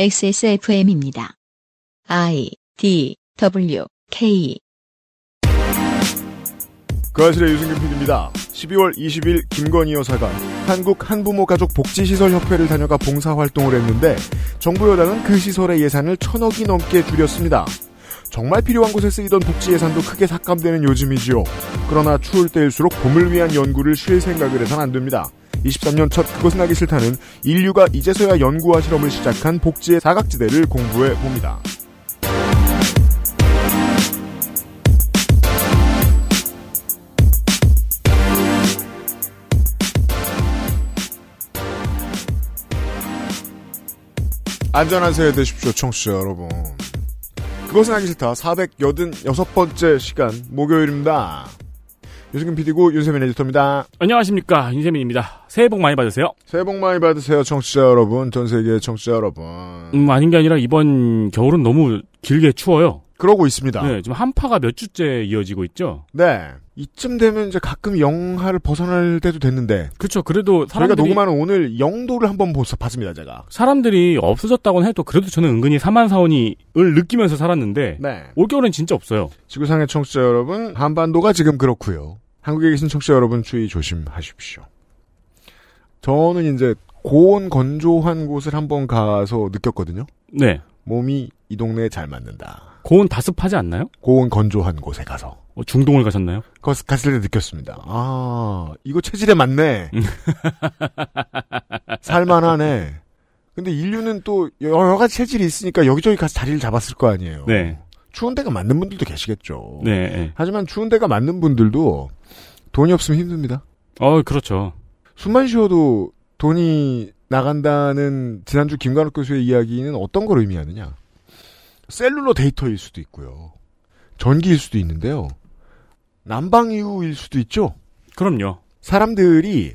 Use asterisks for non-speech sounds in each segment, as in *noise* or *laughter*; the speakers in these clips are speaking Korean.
XSFM입니다. I D W K 그 아실의 유승균 PD입니다. 12월 20일 김건희 여사가 한국 한부모 가족 복지시설 협회를 다녀가 봉사 활동을 했는데 정부 여당은 그 시설의 예산을 천억이 넘게 줄였습니다. 정말 필요한 곳에 쓰이던 복지 예산도 크게 삭감되는 요즘이지요. 그러나 추울 때일수록 봄을 위한 연구를 쉴 생각을 해선 안 됩니다. 23년 첫 그것은 하기 싫다는 인류가 이제서야 연구와 실험을 시작한 복지의 사각지대를 공부해 봅니다. 안전한 새해 되십시오, 청취자 여러분. 그것은 하기 싫다. 486번째 시간, 목요일입니다. 유승균 PD고 윤세민 에디터입니다. 안녕하십니까 윤세민입니다. 새해 복 많이 받으세요. 새해 복 많이 받으세요, 청취자 여러분. 전 세계 청취자 여러분. 음 아닌 게 아니라 이번 겨울은 너무 길게 추워요. 그러고 있습니다. 네, 지금 한파가 몇 주째 이어지고 있죠. 네. 이쯤 되면 이제 가끔 영하를 벗어날 때도 됐는데. 그렇죠. 그래도 저희가 사람들이 녹음하는 오늘 영도를 한번 보- 봤습니다, 제가. 사람들이 없어졌다고는 해도 그래도 저는 은근히 사만사원이을 느끼면서 살았는데 네. 올겨울은 진짜 없어요. 지구상의 청취자 여러분, 한반도가 지금 그렇고요. 한국에 계신 청취자 여러분 추위 조심하십시오. 저는 이제 고온 건조한 곳을 한번 가서 느꼈거든요. 네. 몸이 이 동네에 잘 맞는다. 고온 다습하지 않나요? 고온 건조한 곳에 가서. 어, 중동을 가셨나요? 거 갔을 때 느꼈습니다. 아, 이거 체질에 맞네. *laughs* 살만하네. 근데 인류는 또 여러 가지 체질이 있으니까 여기저기 가서 자리를 잡았을 거 아니에요. 네. 추운 데가 맞는 분들도 계시겠죠. 네. 네. 하지만 추운 데가 맞는 분들도 돈이 없으면 힘듭니다. 어, 그렇죠. 숨만 쉬어도 돈이 나간다는 지난주 김관욱 교수의 이야기는 어떤 걸 의미하느냐. 셀룰러 데이터일 수도 있고요. 전기일 수도 있는데요. 난방이유일 수도 있죠. 그럼요. 사람들이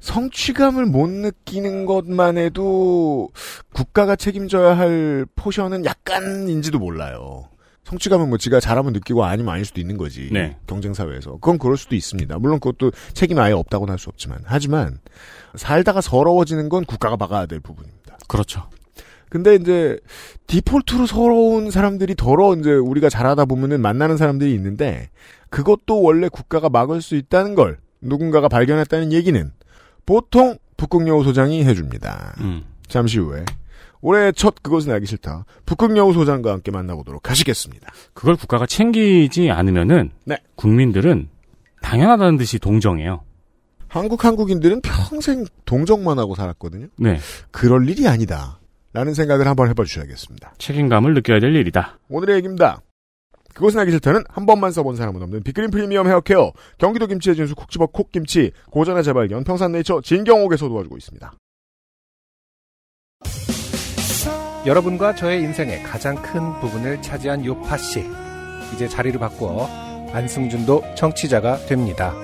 성취감을 못 느끼는 것만 해도 국가가 책임져야 할 포션은 약간인지도 몰라요. 성취감은 뭐 지가 잘하면 느끼고 아니면 아닐 수도 있는 거지. 네. 경쟁사회에서. 그건 그럴 수도 있습니다. 물론 그것도 책임이 아예 없다고는 할 수 없지만. 하지만 살다가 서러워지는 건 국가가 막아야 될 부분입니다. 그렇죠. 근데 이제 디폴트로 서러운 사람들이 더러 이제 우리가 잘하다 보면은 만나는 사람들이 있는데 그것도 원래 국가가 막을 수 있다는 걸 누군가가 발견했다는 얘기는 보통 북극여우 소장이 해줍니다. 음. 잠시 후에 올해 첫 그것은 알기 싫다 북극여우 소장과 함께 만나보도록 하시겠습니다. 그걸 국가가 챙기지 않으면은 네. 국민들은 당연하다는 듯이 동정해요. 한국 한국인들은 평생 동정만 하고 살았거든요. 네. 그럴 일이 아니다. 라는 생각을 한번 해봐 주셔야겠습니다. 책임감을 느껴야 될 일이다. 오늘의 얘기입니다. 그것은 하기 싫다는 한 번만 써본 사람은 없는 빅그린 프리미엄 헤어케어, 경기도 김치의 진수 콕 집어 콕김치, 고전의 재발견, 평산네이처 진경옥에서 도와주고 있습니다. 여러분과 저의 인생의 가장 큰 부분을 차지한 요파 씨. 이제 자리를 바꾸어 안승준도 청취자가 됩니다.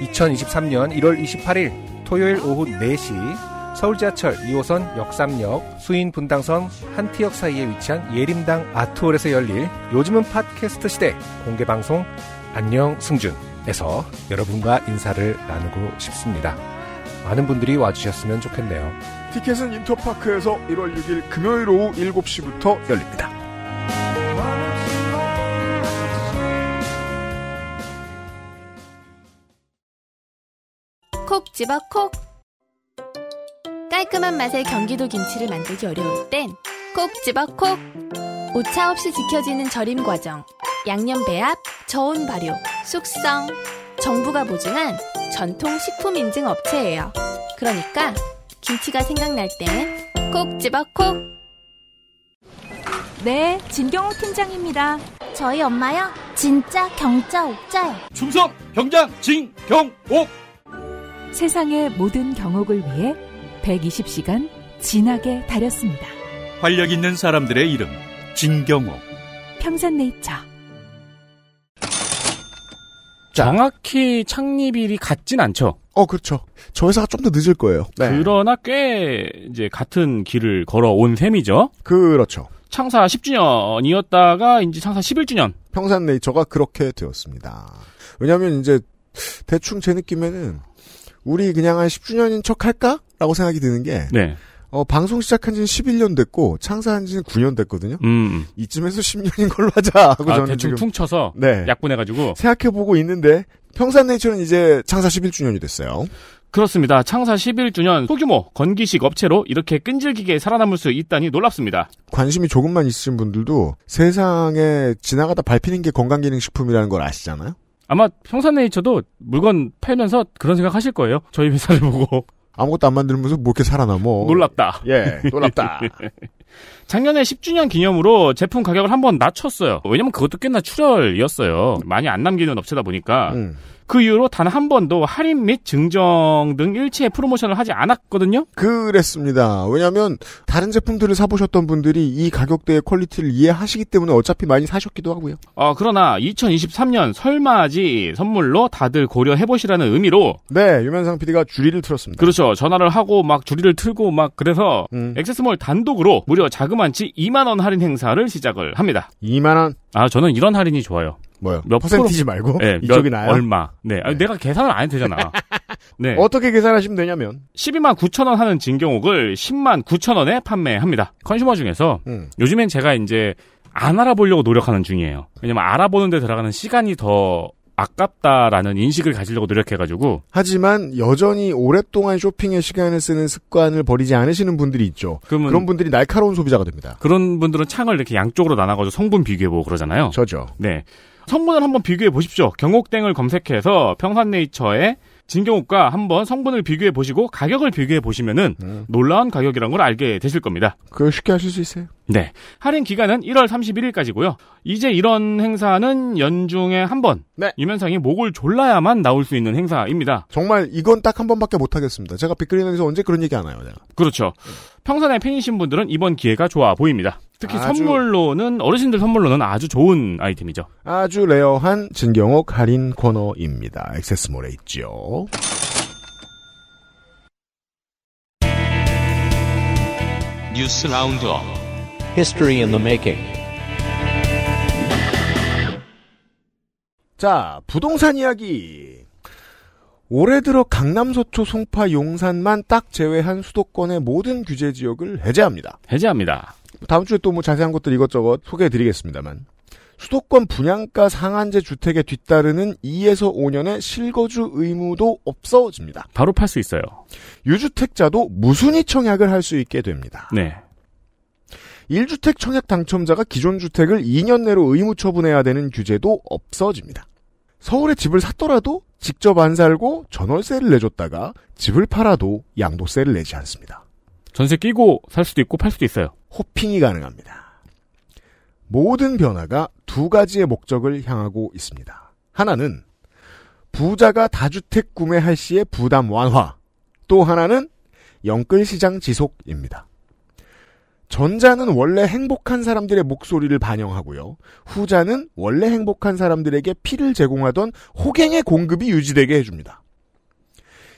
2023년 1월 28일 토요일 오후 4시 서울 지하철 2호선 역삼역 수인 분당선 한티역 사이에 위치한 예림당 아트홀에서 열릴 요즘은 팟캐스트 시대 공개 방송 안녕 승준에서 여러분과 인사를 나누고 싶습니다. 많은 분들이 와주셨으면 좋겠네요. 티켓은 인터파크에서 1월 6일 금요일 오후 7시부터 열립니다. 콕 집어 콕 깔끔한 맛의 경기도 김치를 만들기 어려울 땐 콕 집어 콕. 오차 없이 지켜지는 절임 과정. 양념 배합, 저온 발효, 숙성. 정부가 보증한 전통 식품 인증 업체예요. 그러니까 김치가 생각날 땐 콕 집어 콕. 네, 진경호 팀장입니다. 저희 엄마요? 진짜 경자 옥자요. 충성 경장 진경옥. 세상의 모든 경옥을 위해 120시간 진하게 다렸습니다. 활력 있는 사람들의 이름 진경옥 평산네이처. 정확히 창립일이 같진 않죠. 어, 그렇죠. 저 회사가 좀 더 늦을 거예요. 네. 그러나 꽤 이제 같은 길을 걸어온 셈이죠. 그렇죠. 창사 10주년이었다가 이제 창사 11주년. 평산네이처가 그렇게 되었습니다. 왜냐하면 이제 대충 제 느낌에는 우리 그냥 한 10주년인 척 할까? 라고 생각이 드는 게 네. 어, 방송 시작한 지는 11년 됐고 창사한 지는 9년 됐거든요. 음. 이쯤에서 10년인 걸로 하자 하고 아, 저는 대충 지금 퉁쳐서 네. 약분해 가지고 생각해 보고 있는데 평산네이처는 이제 창사 11주년이 됐어요. 그렇습니다. 창사 11주년 소규모 건기식 업체로 이렇게 끈질기게 살아남을 수 있다니 놀랍습니다. 관심이 조금만 있으신 분들도 세상에 지나가다 밟히는 게 건강기능식품이라는 걸 아시잖아요. 아마 평산네이처도 물건 팔면서 그런 생각 하실 거예요. 저희 회사를 보고 아무것도 안 만들면서 뭐 이렇게 살아남어. 놀랍다. 예, 놀랍다. *laughs* 작년에 10주년 기념으로 제품 가격을 한번 낮췄어요. 왜냐면 그것도 꽤나 출혈이었어요. 많이 안 남기는 업체다 보니까. 음. 그 이후로 단 한 번도 할인 및 증정 등 일체 프로모션을 하지 않았거든요. 그랬습니다. 왜냐하면 다른 제품들을 사보셨던 분들이 이 가격대의 quality를 이해하시기 때문에 어차피 많이 사셨기도 하고요. 어, 그러나 2023년 설맞이 선물로 다들 고려해보시라는 의미로 네, 유면상 PD가 주리를 틀었습니다. 그렇죠. 전화를 하고 막 주리를 틀고 막 그래서 음. 액세스몰 단독으로 무려 자그만치 2만 원 할인 행사를 시작을 합니다. 2만 원 아, 저는 이런 할인이 좋아요. 뭐요? 몇 퍼센티지 말고 네, 이쪽이 몇, 나요. 얼마. 네. 아니, 내가 계산을 안 해도 되잖아. *laughs* 네. 어떻게 계산하시면 되냐면 12만 9천 원 하는 진경옥을 10만 9천 원에 판매합니다. consumer 중에서 음. 요즘엔 제가 이제 안 알아보려고 노력하는 중이에요. 왜냐면 알아보는 데 들어가는 시간이 더 아깝다라는 인식을 가지려고 노력해가지고 하지만 여전히 오랫동안 쇼핑에 시간을 쓰는 습관을 버리지 않으시는 분들이 있죠. 그러면 그런 분들이 날카로운 소비자가 됩니다. 그런 분들은 창을 이렇게 양쪽으로 나눠가지고 성분 비교해보고 그러잖아요. 저죠. 네. 성분을 한번 비교해 보십시오. 경옥땡을 검색해서 평산네이처의 진경옥과 한번 성분을 비교해 보시고 가격을 비교해 보시면은 음. 놀라운 가격이란 걸 알게 되실 겁니다. 그걸 쉽게 하실 수 있어요. 네. 할인 기간은 1월 31일까지고요. 이제 이런 행사는 연중에 한 번. 네. 유면상이 목을 졸라야만 나올 수 있는 행사입니다. 정말 이건 딱 한 번밖에 못 하겠습니다. 제가 빅그린에서 언제 그런 얘기 안 해요. 내가. 그렇죠. 평산의 팬이신 분들은 이번 기회가 좋아 보입니다. 특히 아주- 선물로는 어르신들 선물로는 아주 좋은 아이템이죠. 아주 rare한 진경옥 할인 코너입니다. 액세스몰에 있죠. 뉴스 roundup History in the making. 자, 부동산 이야기. 올해 들어 강남, 서초, 송파, 용산만 딱 제외한 수도권의 모든 규제 지역을 해제합니다. 해제합니다. 다음 주에 또 뭐 자세한 것들 이것저것 소개해 드리겠습니다만. 수도권 분양가 상한제 주택에 뒤따르는 2에서 5년의 실거주 의무도 없어집니다. 바로 팔 수 있어요. 유주택자도 무순위 청약을 할 수 있게 됩니다. 네. 1주택 청약 당첨자가 기존 주택을 2년 내로 의무 처분해야 되는 규제도 없어집니다. 서울에 집을 샀더라도 직접 안 살고 전월세를 내줬다가 집을 팔아도 양도세를 내지 않습니다. 전세 끼고 살 수도 있고 팔 수도 있어요. 호핑이 가능합니다. 모든 변화가 두 가지의 목적을 향하고 있습니다. 하나는 부자가 다주택 구매할 시의 부담 완화. 또 하나는 영끌 시장 지속입니다. 전자는 원래 행복한 사람들의 목소리를 반영하고요. 후자는 원래 행복한 사람들에게 피를 제공하던 호갱의 공급이 유지되게 해줍니다.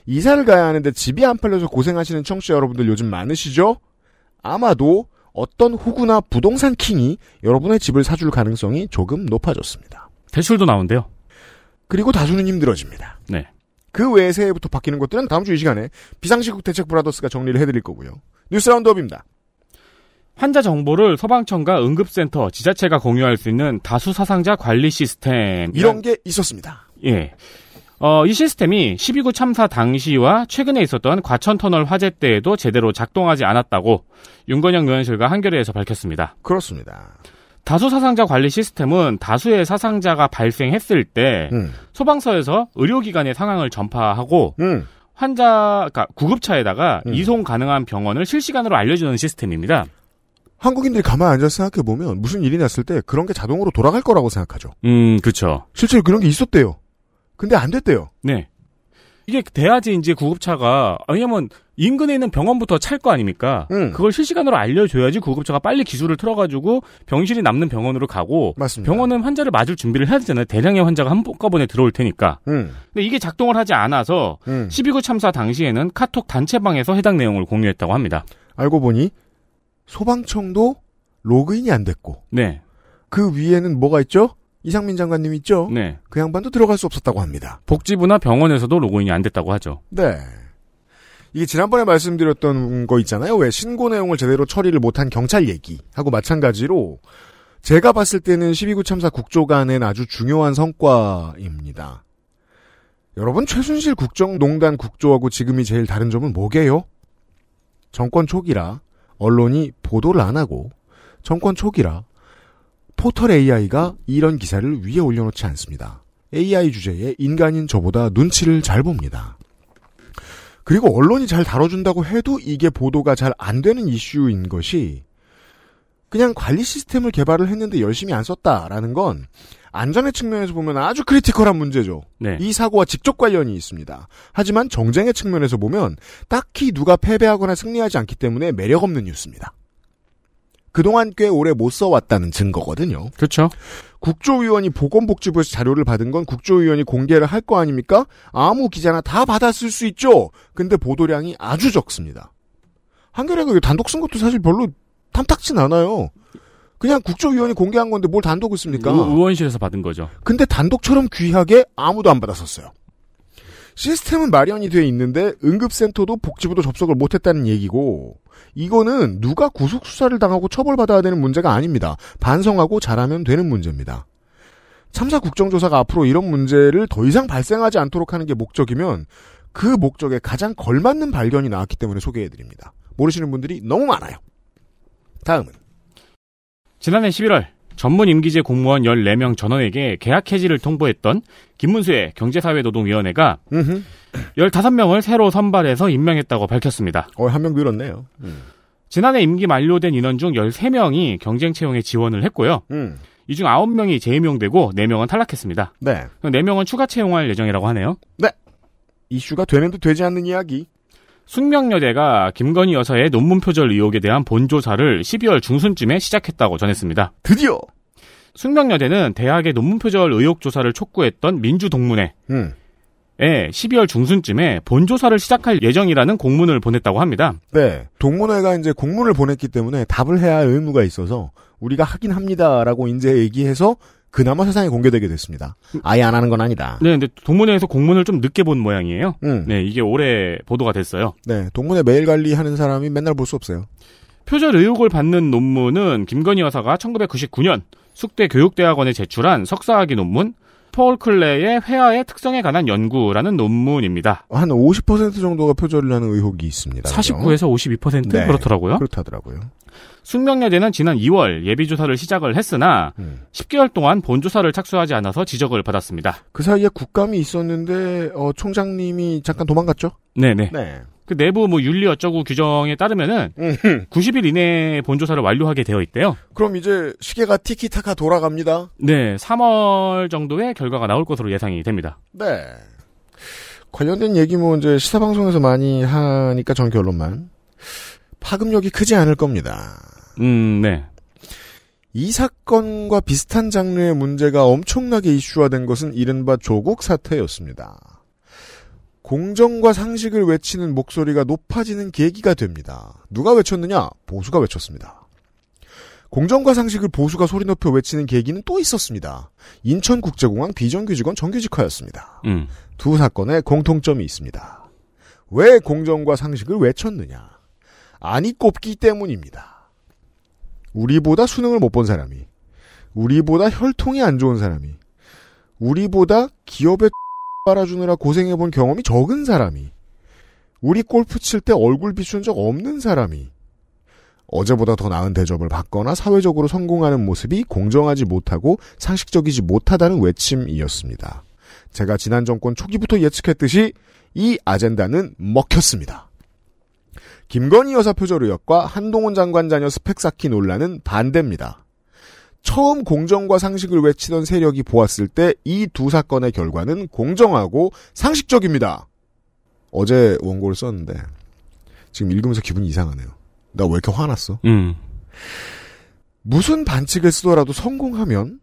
이사를 가야 하는데 집이 안 팔려서 고생하시는 청취자 여러분들 요즘 많으시죠? 아마도 어떤 호구나 부동산 킹이 여러분의 집을 사줄 가능성이 조금 높아졌습니다. 대출도 나온대요. 그리고 다수는 힘들어집니다. 네. 그 외의 새해부터 바뀌는 것들은 다음 주 이 시간에 비상시국 대책 브라더스가 정리를 해드릴 거고요. 뉴스 라운드업입니다. 환자 정보를 소방청과 응급센터, 지자체가 공유할 수 있는 다수 사상자 관리 시스템. 이런 게 있었습니다. 예. 어, 이 시스템이 12구 참사 당시와 최근에 있었던 과천터널 화재 때에도 제대로 작동하지 않았다고 윤건영 의원실과 한겨레에서 밝혔습니다. 그렇습니다. 다수 사상자 관리 시스템은 다수의 사상자가 발생했을 때 음, 소방서에서 의료기관의 상황을 전파하고 음, 환자, 그러니까 구급차에다가 음. 이송 가능한 병원을 실시간으로 알려주는 시스템입니다. 한국인들이 가만히 앉아서 생각해 보면 무슨 일이 났을 때 그런 게 자동으로 돌아갈 거라고 생각하죠. 음, 그쵸. 실제로 그런 게 있었대요. 근데 안 됐대요. 네. 이게 돼야지 이제 구급차가 왜냐면 인근에 있는 병원부터 찰 거 아닙니까? 음. 그걸 실시간으로 알려줘야지 구급차가 빨리 기술을 틀어가지고 병실이 남는 병원으로 가고 맞습니다. 병원은 환자를 맞을 준비를 해야 되잖아요. 대량의 환자가 한꺼번에 들어올 테니까. 음, 근데 이게 작동을 하지 않아서 음. 12구 참사 당시에는 카톡 단체방에서 해당 내용을 공유했다고 합니다. 알고 보니 소방청도 로그인이 안 됐고 네, 그 위에는 뭐가 있죠? 이상민 장관님 있죠? 네. 그 양반도 들어갈 수 없었다고 합니다. 복지부나 병원에서도 로그인이 안 됐다고 하죠. 네. 이게 지난번에 말씀드렸던 거 있잖아요. 왜 신고 내용을 제대로 처리를 못한 경찰 얘기하고 마찬가지로 제가 봤을 때는 12구 참사 국조간엔 아주 중요한 성과입니다. 여러분 최순실 국정농단 국조하고 지금이 제일 다른 점은 뭐게요? 정권 초기라 언론이 보도를 안 하고 정권 초기라 포털 AI가 이런 기사를 위에 올려놓지 않습니다. AI 주제에 인간인 저보다 눈치를 잘 봅니다. 그리고 언론이 잘 다뤄준다고 해도 이게 보도가 잘 안 되는 이슈인 것이 그냥 관리 시스템을 개발을 했는데 열심히 안 썼다라는 건 안전의 측면에서 보면 아주 critical한 문제죠. 네. 이 사고와 직접 관련이 있습니다. 하지만 정쟁의 측면에서 보면 딱히 누가 패배하거나 승리하지 않기 때문에 매력 없는 뉴스입니다. 그동안 꽤 오래 못 써왔다는 증거거든요. 그렇죠. 국조위원이 보건복지부에서 자료를 받은 건 국조위원이 공개를 할 거 아닙니까? 아무 기자나 다 받았을 수 있죠. 근데 보도량이 아주 적습니다. 한겨레가 단독 쓴 것도 사실 별로 탐탁진 않아요. 그냥 국조위원이 공개한 건데 뭘 단독을 씁니까? 의- 의원실에서 받은 거죠. 근데 단독처럼 귀하게 아무도 안 받았었어요. 시스템은 마련이 돼 있는데 응급센터도 복지부도 접속을 못했다는 얘기고 이거는 누가 구속 수사를 당하고 처벌받아야 되는 문제가 아닙니다. 반성하고 잘하면 되는 문제입니다. 참사 국정조사가 앞으로 이런 문제를 더 이상 발생하지 않도록 하는 게 목적이면 그 목적에 가장 걸맞는 발견이 나왔기 때문에 소개해드립니다. 모르시는 분들이 너무 많아요. 다음은 지난해 11월 전문 임기제 공무원 14명 전원에게 계약 해지를 통보했던 김문수의 경제사회노동위원회가 음흠. 15명을 새로 선발해서 임명했다고 밝혔습니다. 어, 한 명 늘었네요. 지난해 임기 만료된 인원 중 13명이 경쟁 채용에 지원을 했고요. 음. 이중 9명이 재임용되고 4명은 탈락했습니다. 네. 4명은 추가 채용할 예정이라고 하네요. 이슈가 되는 듯 되지 않는 이야기. 숙명여대가 김건희 여사의 논문 표절 의혹에 대한 본조사를 12월 중순쯤에 시작했다고 전했습니다. 드디어 숙명여대는 대학의 논문 표절 의혹 조사를 촉구했던 민주동문회 음. 에 12월 중순쯤에 본조사를 시작할 예정이라는 공문을 보냈다고 합니다. 네. 동문회가 이제 공문을 보냈기 때문에 답을 해야 할 의무가 있어서 우리가 하긴 합니다라고 이제 얘기해서 그나마 세상에 공개되게 됐습니다. 아예 안 하는 건 아니다. 네, 근데 동문회에서 공문을 좀 늦게 본 모양이에요. 음. 네, 이게 올해 보도가 됐어요. 네. 동문회 메일 관리하는 사람이 맨날 볼 수 없어요. 표절 의혹을 받는 논문은 김건희 여사가 1999년 숙대 교육대학원에 제출한 석사학위 논문 폴 클레의 회화의 특성에 관한 연구라는 논문입니다. 한 50% 정도가 표절이라는 의혹이 있습니다. 49에서 52% 네. 그렇더라고요. 그렇다더라고요. 숙명여대는 지난 2월 예비조사를 시작을 했으나 음. 10개월 동안 본조사를 착수하지 않아서 지적을 받았습니다. 그 사이에 국감이 있었는데 어, 총장님이 잠깐 도망갔죠? 네네. 네. 그 내부 뭐 윤리 어쩌고 규정에 따르면은 음흠. 90일 이내에 본조사를 완료하게 되어 있대요. 그럼 이제 시계가 티키타카 돌아갑니다. 네, 3월 정도에 결과가 나올 것으로 예상이 됩니다. 네. 관련된 얘기 뭐 이제 시사 방송에서 많이 하니까 전 결론만 파급력이 크지 않을 겁니다. 음, 네. 이 사건과 비슷한 장르의 문제가 엄청나게 이슈화된 것은 이른바 조국 사태였습니다. 공정과 상식을 외치는 목소리가 높아지는 계기가 됩니다. 누가 외쳤느냐? 보수가 외쳤습니다. 공정과 상식을 보수가 소리 높여 외치는 계기는 또 있었습니다. 인천국제공항 비정규직원 정규직화였습니다. 음. 두 사건에 공통점이 있습니다. 왜 공정과 상식을 외쳤느냐? 아니 꼽기 때문입니다. 우리보다 수능을 못 본 사람이, 우리보다 혈통이 안 좋은 사람이, 우리보다 기업에 *laughs* 빨아주느라 고생해본 경험이 적은 사람이, 우리 골프 칠 때 얼굴 비춘 적 없는 사람이, 어제보다 더 나은 대접을 받거나 사회적으로 성공하는 모습이 공정하지 못하고 상식적이지 못하다는 외침이었습니다. 제가 지난 정권 초기부터 예측했듯이 이 아젠다는 먹혔습니다. 김건희 여사 표절 의혹과 한동훈 장관 자녀 스펙 쌓기 논란은 반대입니다. 처음 공정과 상식을 외치던 세력이 보았을 때 이 두 사건의 결과는 공정하고 상식적입니다. 어제 원고를 썼는데 지금 읽으면서 기분이 이상하네요. 나 왜 이렇게 화났어? 음. 무슨 반칙을 쓰더라도 성공하면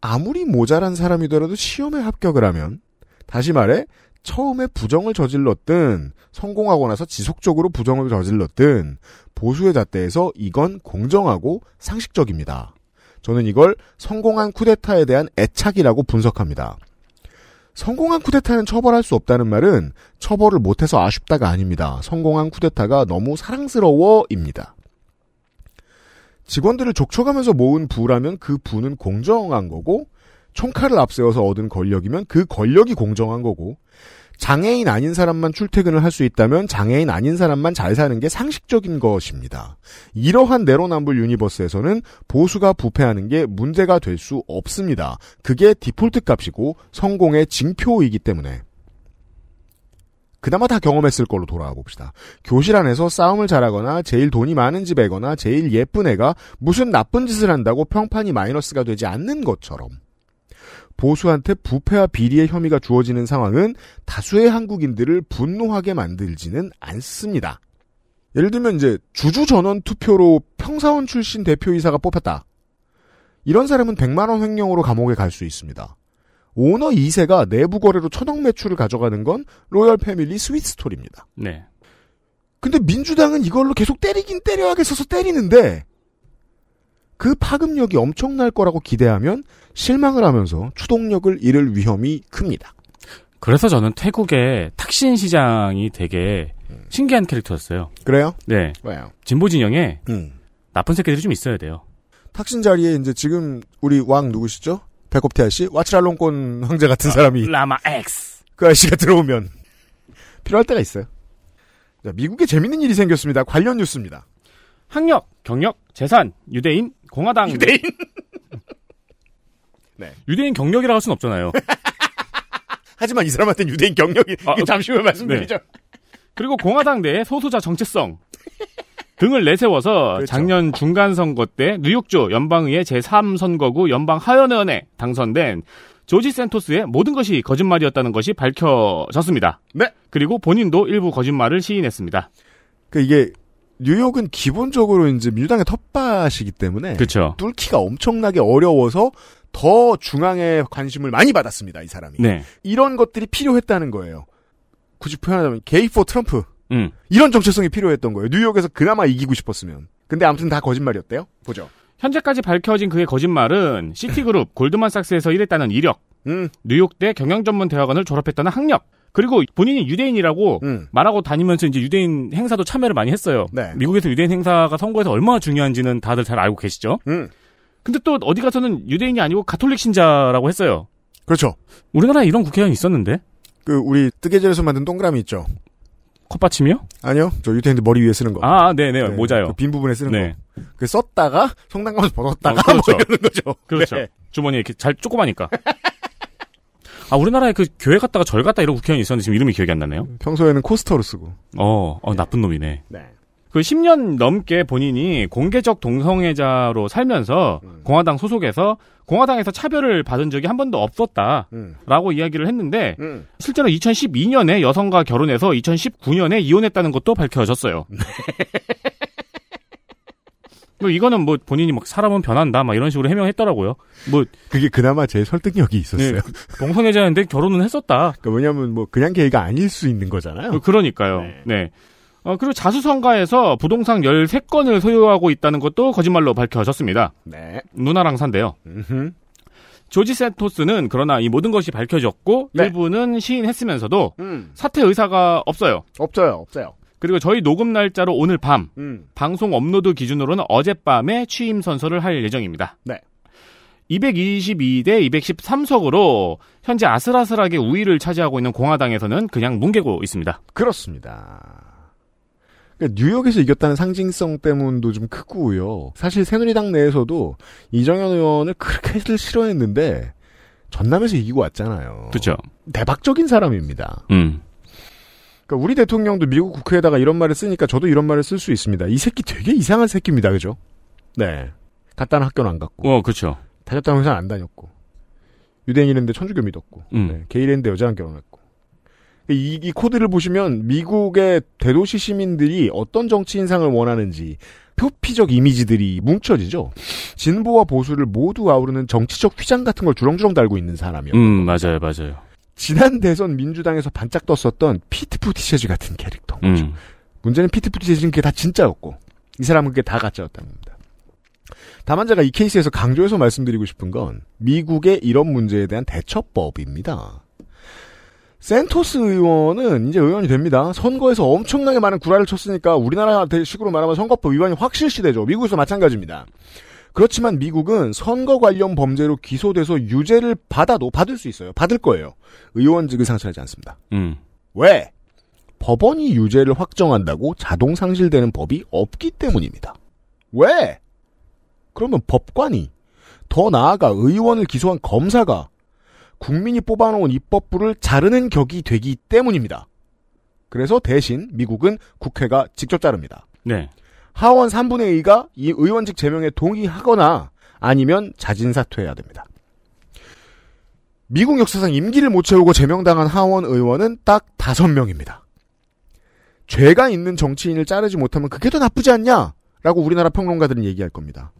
아무리 모자란 사람이더라도 시험에 합격을 하면 다시 말해 처음에 부정을 저질렀든 성공하고 나서 지속적으로 부정을 저질렀든 보수의 잣대에서 이건 공정하고 상식적입니다. 저는 이걸 성공한 쿠데타에 대한 애착이라고 분석합니다. 성공한 쿠데타는 처벌할 수 없다는 말은 처벌을 못해서 아쉽다가 아닙니다. 성공한 쿠데타가 너무 사랑스러워입니다. 직원들을 족쳐가면서 모은 부라면 그 부는 공정한 거고 총칼을 앞세워서 얻은 권력이면 그 권력이 공정한 거고 장애인 아닌 사람만 출퇴근을 할 수 있다면 장애인 아닌 사람만 잘 사는 게 상식적인 것입니다. 이러한 내로남불 유니버스에서는 보수가 부패하는 게 문제가 될 수 없습니다. 그게 디폴트 값이고 성공의 징표이기 때문에. 그나마 다 경험했을 걸로 돌아와 봅시다. 교실 안에서 싸움을 잘하거나 제일 돈이 많은 집 애거나 제일 예쁜 애가 무슨 나쁜 짓을 한다고 평판이 마이너스가 되지 않는 것처럼 보수한테 부패와 비리의 혐의가 주어지는 상황은 다수의 한국인들을 분노하게 만들지는 않습니다. 예를 들면 이제 주주 전원 투표로 평사원 출신 대표이사가 뽑혔다. 이런 사람은 100만 원 횡령으로 감옥에 갈 수 있습니다. 오너 2세가 내부 거래로 천억 매출을 가져가는 건 royal family sweet story입니다. 네. 근데 민주당은 이걸로 계속 때리긴 때려야겠어서 때리는데 그 파급력이 엄청날 거라고 기대하면 실망을 하면서 추동력을 잃을 위험이 큽니다. 그래서 저는 태국의 탁신 시장이 되게 신기한 캐릭터였어요. 그래요? 네. 왜요? 진보 진영에 음. 나쁜 새끼들이 좀 있어야 돼요. 탁신 자리에 이제 지금 우리 왕 누구시죠? 배꼽태 아 씨, 와치랄롱권 황제 같은 사람이 라마 X. 그 아저씨가 들어오면 필요할 때가 있어요. 자, 미국에 재밌는 일이 생겼습니다. 관련 뉴스입니다. 학력, 경력, 재산, 유대인, 공화당. 유대인. 네. *laughs* 유대인 경력이라고 할 수는 없잖아요. *laughs* 하지만 이 사람한테는 유대인 경력이 아, 잠시 후에 말씀드리죠. 그리고 공화당 내 소수자 정체성 등을 내세워서 그렇죠. 작년 중간 선거 때 뉴욕주 연방의회 제3선거구 연방 하원의원에 당선된 조지 센토스의 모든 것이 거짓말이었다는 것이 밝혀졌습니다. 네. 그리고 본인도 일부 거짓말을 시인했습니다. 그 이게 뉴욕은 기본적으로 이제 민주당의 텃밭이기 때문에 그렇죠. 뚫기가 엄청나게 어려워서 더 중앙에 관심을 많이 받았습니다. 이 사람이. 네. 이런 것들이 필요했다는 거예요. 굳이 표현하자면 게이 포 트럼프 음. 이런 정체성이 필요했던 거예요. 뉴욕에서 그나마 이기고 싶었으면. 근데 아무튼 다 거짓말이었대요. 보죠. 현재까지 밝혀진 그의 거짓말은 시티그룹 *laughs* 골드만삭스에서 일했다는 이력, 음, 뉴욕대 경영전문대학원을 졸업했다는 학력, 그리고 본인이 유대인이라고 음. 말하고 다니면서 이제 유대인 행사도 참여를 많이 했어요. 네. 미국에서 유대인 행사가 선거에서 얼마나 중요한지는 다들 잘 알고 계시죠? 음. 근데 또 어디 가서는 유대인이 아니고 가톨릭 신자라고 했어요. 그렇죠. 우리나라에 이런 국회의원이 있었는데? 그 우리 뜨개질에서 만든 동그라미 있죠. 컵받침이요? 아니요. 저 유태인들 머리 위에 쓰는 거. 아, 네네, 네, 모자요. 그 빈 부분에 쓰는 네. 거. 그 썼다가 성당 가서 벗었다가 어, 그렇죠. 뭐 이러는 거죠. 그렇죠. 네. 주머니에 이렇게 잘 조그마니까. *laughs* 아, 우리나라에 그 교회 갔다가 절 갔다 이런 국회의원이 있었는데 지금 이름이 기억이 안 나네요. 평소에는 코스터로 쓰고. 어, 어 나쁜 놈이네. 네. 그 10년 넘게 본인이 공개적 동성애자로 살면서 음. 공화당 소속에서 공화당에서 차별을 받은 적이 한 번도 없었다라고 음. 이야기를 했는데 음. 실제로 2012년에 여성과 결혼해서 2019년에 이혼했다는 것도 밝혀졌어요. *laughs* 뭐 이거는 뭐 본인이 막 사람은 변한다 막 이런 식으로 해명했더라고요. 뭐 그게 그나마 제일 설득력이 있었어요. 네, 동성애자인데 결혼은 했었다. 그러니까 왜냐면 뭐 그냥 게이가 아닐 수 있는 거잖아요. 그- 그러니까요. 네. 네. 어, 그리고 자수성가에서 부동산 13건을 소유하고 있다는 것도 거짓말로 밝혀졌습니다. 네. 누나랑 산대요. 음흠. 조지 센토스는 그러나 이 모든 것이 밝혀졌고 네. 일부는 시인했으면서도 음. 사퇴 의사가 없어요. 없어요. 없어요. 그리고 저희 녹음 날짜로 오늘 밤 음. 방송 업로드 기준으로는 어젯밤에 취임 선서를 할 예정입니다. 네. 222대 213석으로 현재 아슬아슬하게 우위를 차지하고 있는 공화당에서는 그냥 뭉개고 있습니다. 그렇습니다. 그러니까 뉴욕에서 이겼다는 상징성 때문도 좀 크고요. 사실 새누리당 내에서도 이정현 의원을 그렇게들 싫어했는데 전남에서 이기고 왔잖아요. 그렇죠. 대박적인 사람입니다. 음. 그러니까 우리 대통령도 미국 국회에다가 이런 말을 쓰니까 저도 이런 말을 쓸 수 있습니다. 이 새끼 되게 이상한 새끼입니다. 그죠? 네. 갔다는 학교는 안 갔고 어, 그렇죠. 다녔다는 회사는 안 다녔고 유대인이랬는데 천주교 믿었고 음. 네, 게이랬는데 여자랑 결혼했고 이, 이 코드를 보시면 미국의 대도시 시민들이 어떤 정치 인상을 원하는지 표피적 이미지들이 뭉쳐지죠. 진보와 보수를 모두 아우르는 정치적 휘장 같은 걸 주렁주렁 달고 있는 사람이요. 음, 맞아요, 맞아요. 지난 대선 민주당에서 반짝 떴었던 피트 푸티체즈 같은 캐릭터. 음. 문제는 피트 푸티체즈는 그게 다 진짜였고 이 사람은 그게 다 가짜였다는 겁니다. 다만 제가 이 케이스에서 강조해서 말씀드리고 싶은 건 미국의 이런 문제에 대한 대처법입니다. 센토스 의원은 이제 의원이 됩니다. 선거에서 엄청나게 많은 구라를 쳤으니까 우리나라 식으로 말하면 선거법 위반이 확실시되죠. 미국에서 마찬가지입니다. 그렇지만 미국은 선거 관련 범죄로 기소돼서 유죄를 받아도 받을 수 있어요. 받을 거예요. 의원직을 상실하지 않습니다. 음. 왜? 법원이 유죄를 확정한다고 자동 상실되는 법이 없기 때문입니다. 왜? 그러면 법관이 더 나아가 의원을 기소한 검사가 국민이 뽑아놓은 입법부를 자르는 격이 되기 때문입니다. 그래서 대신 미국은 국회가 직접 자릅니다. 네. 하원 3분의 2가 이 의원직 제명에 동의하거나 아니면 자진 사퇴해야 됩니다. 미국 역사상 임기를 못 채우고 제명당한 하원 의원은 딱 5명입니다. 죄가 있는 정치인을 자르지 못하면 그게 더 나쁘지 않냐? 라고 우리나라 평론가들은 얘기할 겁니다.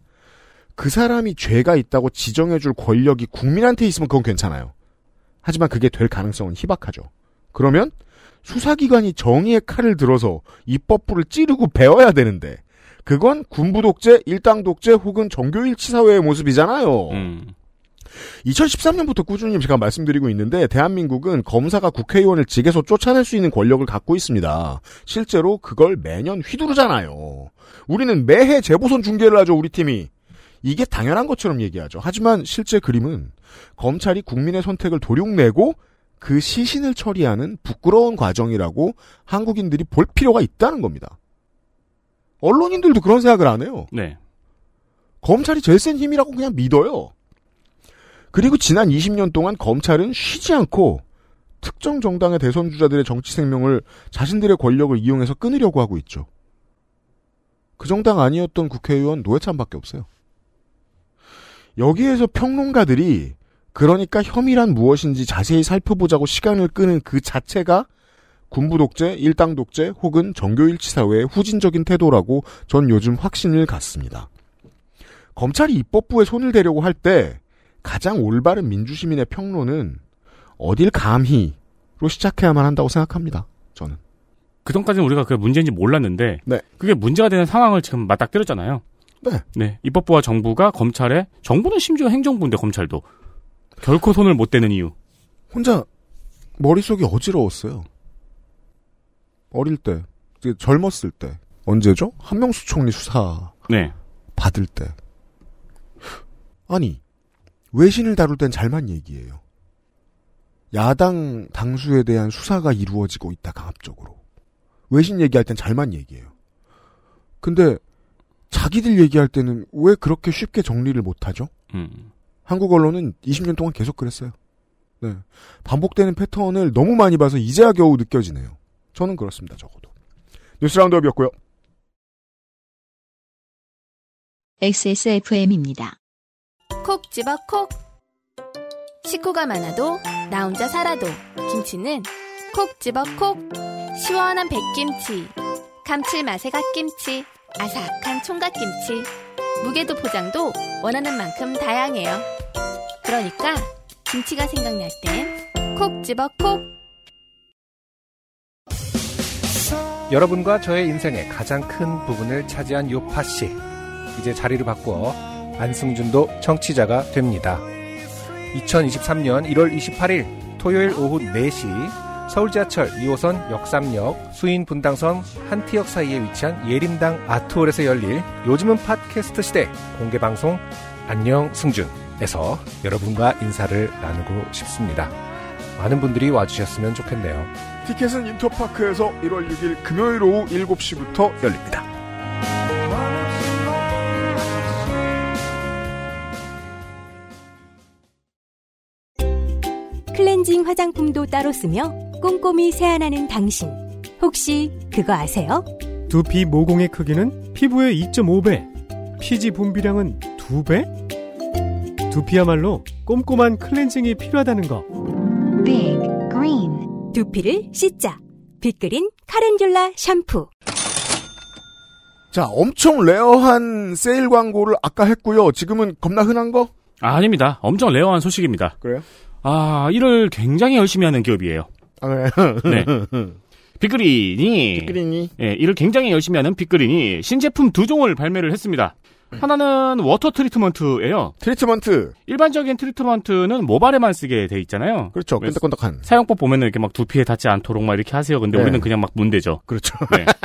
그 사람이 죄가 있다고 지정해줄 권력이 국민한테 있으면 그건 괜찮아요. 하지만 그게 될 가능성은 희박하죠. 그러면 수사기관이 정의의 칼을 들어서 입법부를 찌르고 배워야 되는데 그건 군부 독재, 일당 독재 혹은 정교 일치 사회의 모습이잖아요. 음. 2013년부터 꾸준히 제가 말씀드리고 있는데 대한민국은 검사가 국회의원을 직에서 쫓아낼 수 있는 권력을 갖고 있습니다. 실제로 그걸 매년 휘두르잖아요. 우리는 매해 재보선 중계를 하죠, 우리 팀이. 이게 당연한 것처럼 얘기하죠. 하지만 실제 그림은 검찰이 국민의 선택을 도륙내고 그 시신을 처리하는 부끄러운 과정이라고 한국인들이 볼 필요가 있다는 겁니다. 언론인들도 그런 생각을 안 해요. 네. 검찰이 제일 센 힘이라고 그냥 믿어요. 그리고 지난 20년 동안 검찰은 쉬지 않고 특정 정당의 대선 주자들의 정치 생명을 자신들의 권력을 이용해서 끊으려고 하고 있죠. 그 정당 아니었던 국회의원 노회찬밖에 없어요. 여기에서 평론가들이 그러니까 혐의란 무엇인지 자세히 살펴보자고 시간을 끄는 그 자체가 군부 독재, 일당 독재 혹은 정교일치 사회의 후진적인 태도라고 전 요즘 확신을 갖습니다. 검찰이 입법부에 손을 대려고 할 때 가장 올바른 민주시민의 평론은 어딜 감히로 시작해야만 한다고 생각합니다. 저는. 그전까지는 우리가 그게 문제인지 몰랐는데 네. 그게 문제가 되는 상황을 지금 맞닥뜨렸잖아요. 네. 네. 입법부와 정부가 검찰에 정부는 심지어 행정부인데 검찰도 결코 손을 못 대는 이유. 혼자 머릿속이 어지러웠어요. 어릴 때, 젊었을 때. 언제죠? 한명수 총리 수사 네. 받을 때. 아니, 외신을 다룰 땐 잘만 얘기해요. 야당 당수에 대한 수사가 이루어지고 있다, 강압적으로. 외신 얘기할 땐 잘만 얘기해요. 근데, 자기들 얘기할 때는 왜 그렇게 쉽게 정리를 못하죠? 음. 한국 언론은 20년 동안 계속 그랬어요. 네. 반복되는 패턴을 너무 많이 봐서 이제야 겨우 느껴지네요. 저는 그렇습니다, 적어도. 뉴스 라운드업이었고요. XSFM입니다. 콕 집어 콕. 식구가 많아도 나 혼자 살아도 김치는 콕 집어 콕. 시원한 백김치, 감칠맛의 갓김치, 아삭한 총각김치. 무게도 포장도 원하는 만큼 다양해요. 그러니까 김치가 생각날 땐 콕 집어 콕. 여러분과 저의 인생의 가장 큰 부분을 차지한 요파 씨. 이제 자리를 바꾸어 안승준도 청취자가 됩니다. 2023년 1월 28일 토요일 오후 4시 서울 지하철 2호선 역삼역 수인 분당선 한티역 사이에 위치한 예림당 아트홀에서 열릴 요즘은 팟캐스트 시대 공개 방송 안녕 승준에서 여러분과 인사를 나누고 싶습니다. 많은 분들이 와주셨으면 좋겠네요. 티켓은 인터파크에서 1월 6일 금요일 오후 7시부터 열립니다. 클렌징 화장품도 따로 쓰며 꼼꼼히 세안하는 당신. 혹시 그거 아세요? 두피 모공의 크기는 피부의 2.5배, 피지 분비량은 2배? 두피야말로 꼼꼼한 클렌징이 필요하다는 거. Big Green. 두피를 씻자. 빅그린 카렌듈라 샴푸. 자, 엄청 rare한 세일 광고를 아까 했고요. 지금은 겁나 흔한 거? 아, 아닙니다. 엄청 rare한 소식입니다. 그래요? 아, 일을 굉장히 열심히 하는 기업이에요. 아, 그래. *laughs* 네. 빅그린이 빅그린이 예, 일을 굉장히 열심히 하는 빅그린이 신제품 두 종을 발매를 했습니다. 하나는 water treatment예요. 트리트먼트. 일반적인 트리트먼트는 모발에만 쓰게 돼 있잖아요. 그렇죠. 끈적끈적한. 사용법 보면은 이렇게 막 두피에 닿지 않도록 막 이렇게 하세요. 근데 네. 우리는 그냥 막 문대죠. 그렇죠. 네. *laughs*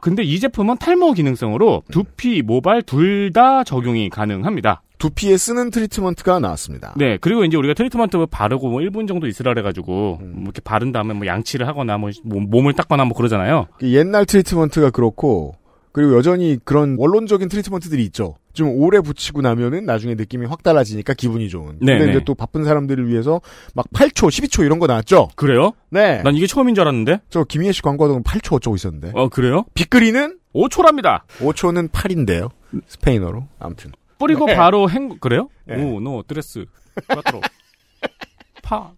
근데 이 제품은 탈모 기능성으로 두피, 모발 둘 다 적용이 가능합니다. 두피에 쓰는 트리트먼트가 나왔습니다. 네, 그리고 이제 우리가 트리트먼트 바르고 뭐 1분 정도 있으라 그래가지고 음. 뭐 이렇게 바른 다음에 뭐 양치를 하거나 뭐 몸- 몸을 닦거나 뭐 그러잖아요. 그 옛날 트리트먼트가 그렇고 그리고 여전히 그런 원론적인 트리트먼트들이 있죠. 좀 오래 붙이고 나면은 나중에 느낌이 확 달라지니까 기분이 좋은. 네, 근데 네. 이제 또 바쁜 사람들을 위해서 막 8초, 12초 이런 거 나왔죠. 그래요? 네. 난 이게 처음인 줄 알았는데. 저 김희애 씨 광고하던 8초 어쩌고 있었는데. 어, 그래요? 빅그린은 5초랍니다. ocho는 8인데요. 스페인어로. 아무튼. 뿌리고 네. 바로 행 그래요? 네. uno dos tres. 파.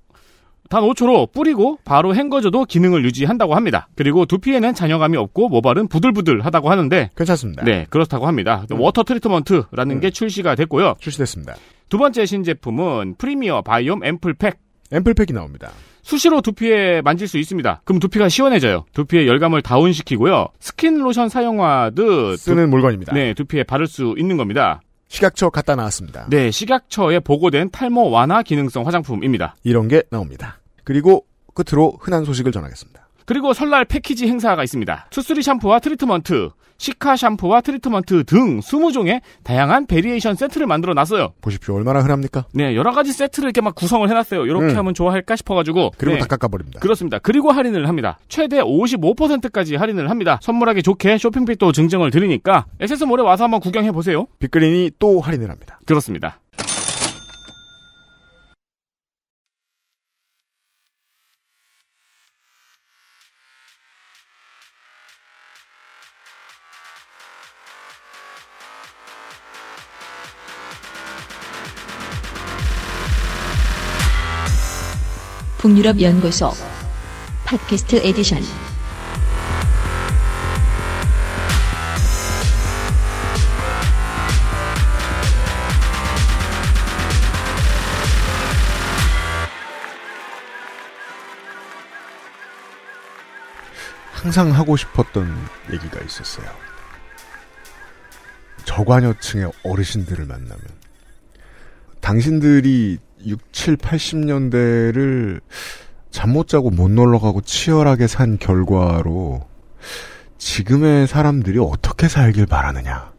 단 5초로 뿌리고 바로 헹궈줘도 기능을 유지한다고 합니다. 그리고 두피에는 잔여감이 없고 모발은 부들부들하다고 하는데 괜찮습니다. 네, 그렇다고 합니다. water treatment라는 게 출시가 됐고요. 출시됐습니다. 두 번째 신제품은 premier biome 앰플팩. 앰플팩이 나옵니다. 수시로 두피에 만질 수 있습니다. 그럼 두피가 시원해져요. 두피의 열감을 다운시키고요. 스킨 로션 사용하듯 쓰는 물건입니다. 네, 두피에 바를 수 있는 겁니다. 식약처 갖다 나왔습니다. 네, 식약처에 보고된 탈모 완화 기능성 화장품입니다. 이런 게 나옵니다. 그리고 끝으로 흔한 소식을 전하겠습니다. 그리고 설날 패키지 행사가 있습니다. 투쓰리 샴푸와 트리트먼트, 시카 샴푸와 트리트먼트 등 20종의 다양한 variation 세트를 만들어 놨어요. 보십시오. 얼마나 흔합니까? 네, 여러 가지 세트를 이렇게 막 구성을 해놨어요. 이렇게 음. 하면 좋아할까 싶어가지고. 그리고 네. 다 깎아버립니다. 그렇습니다. 그리고 할인을 합니다. 최대 55%까지 할인을 합니다. 선물하기 좋게 쇼핑백도 증정을 드리니까 XS몰에 와서 한번 구경해 보세요. 빅그린이 또 할인을 합니다. 그렇습니다. 북유럽 연구소 팟캐스트 에디션 항상 하고 싶었던 얘기가 있었어요. 저관여층의 어르신들을 만나면 당신들이 6, 7, 80년대를 잠 못 자고 못 놀러 가고 치열하게 산 결과로 지금의 사람들이 어떻게 살길 바라느냐.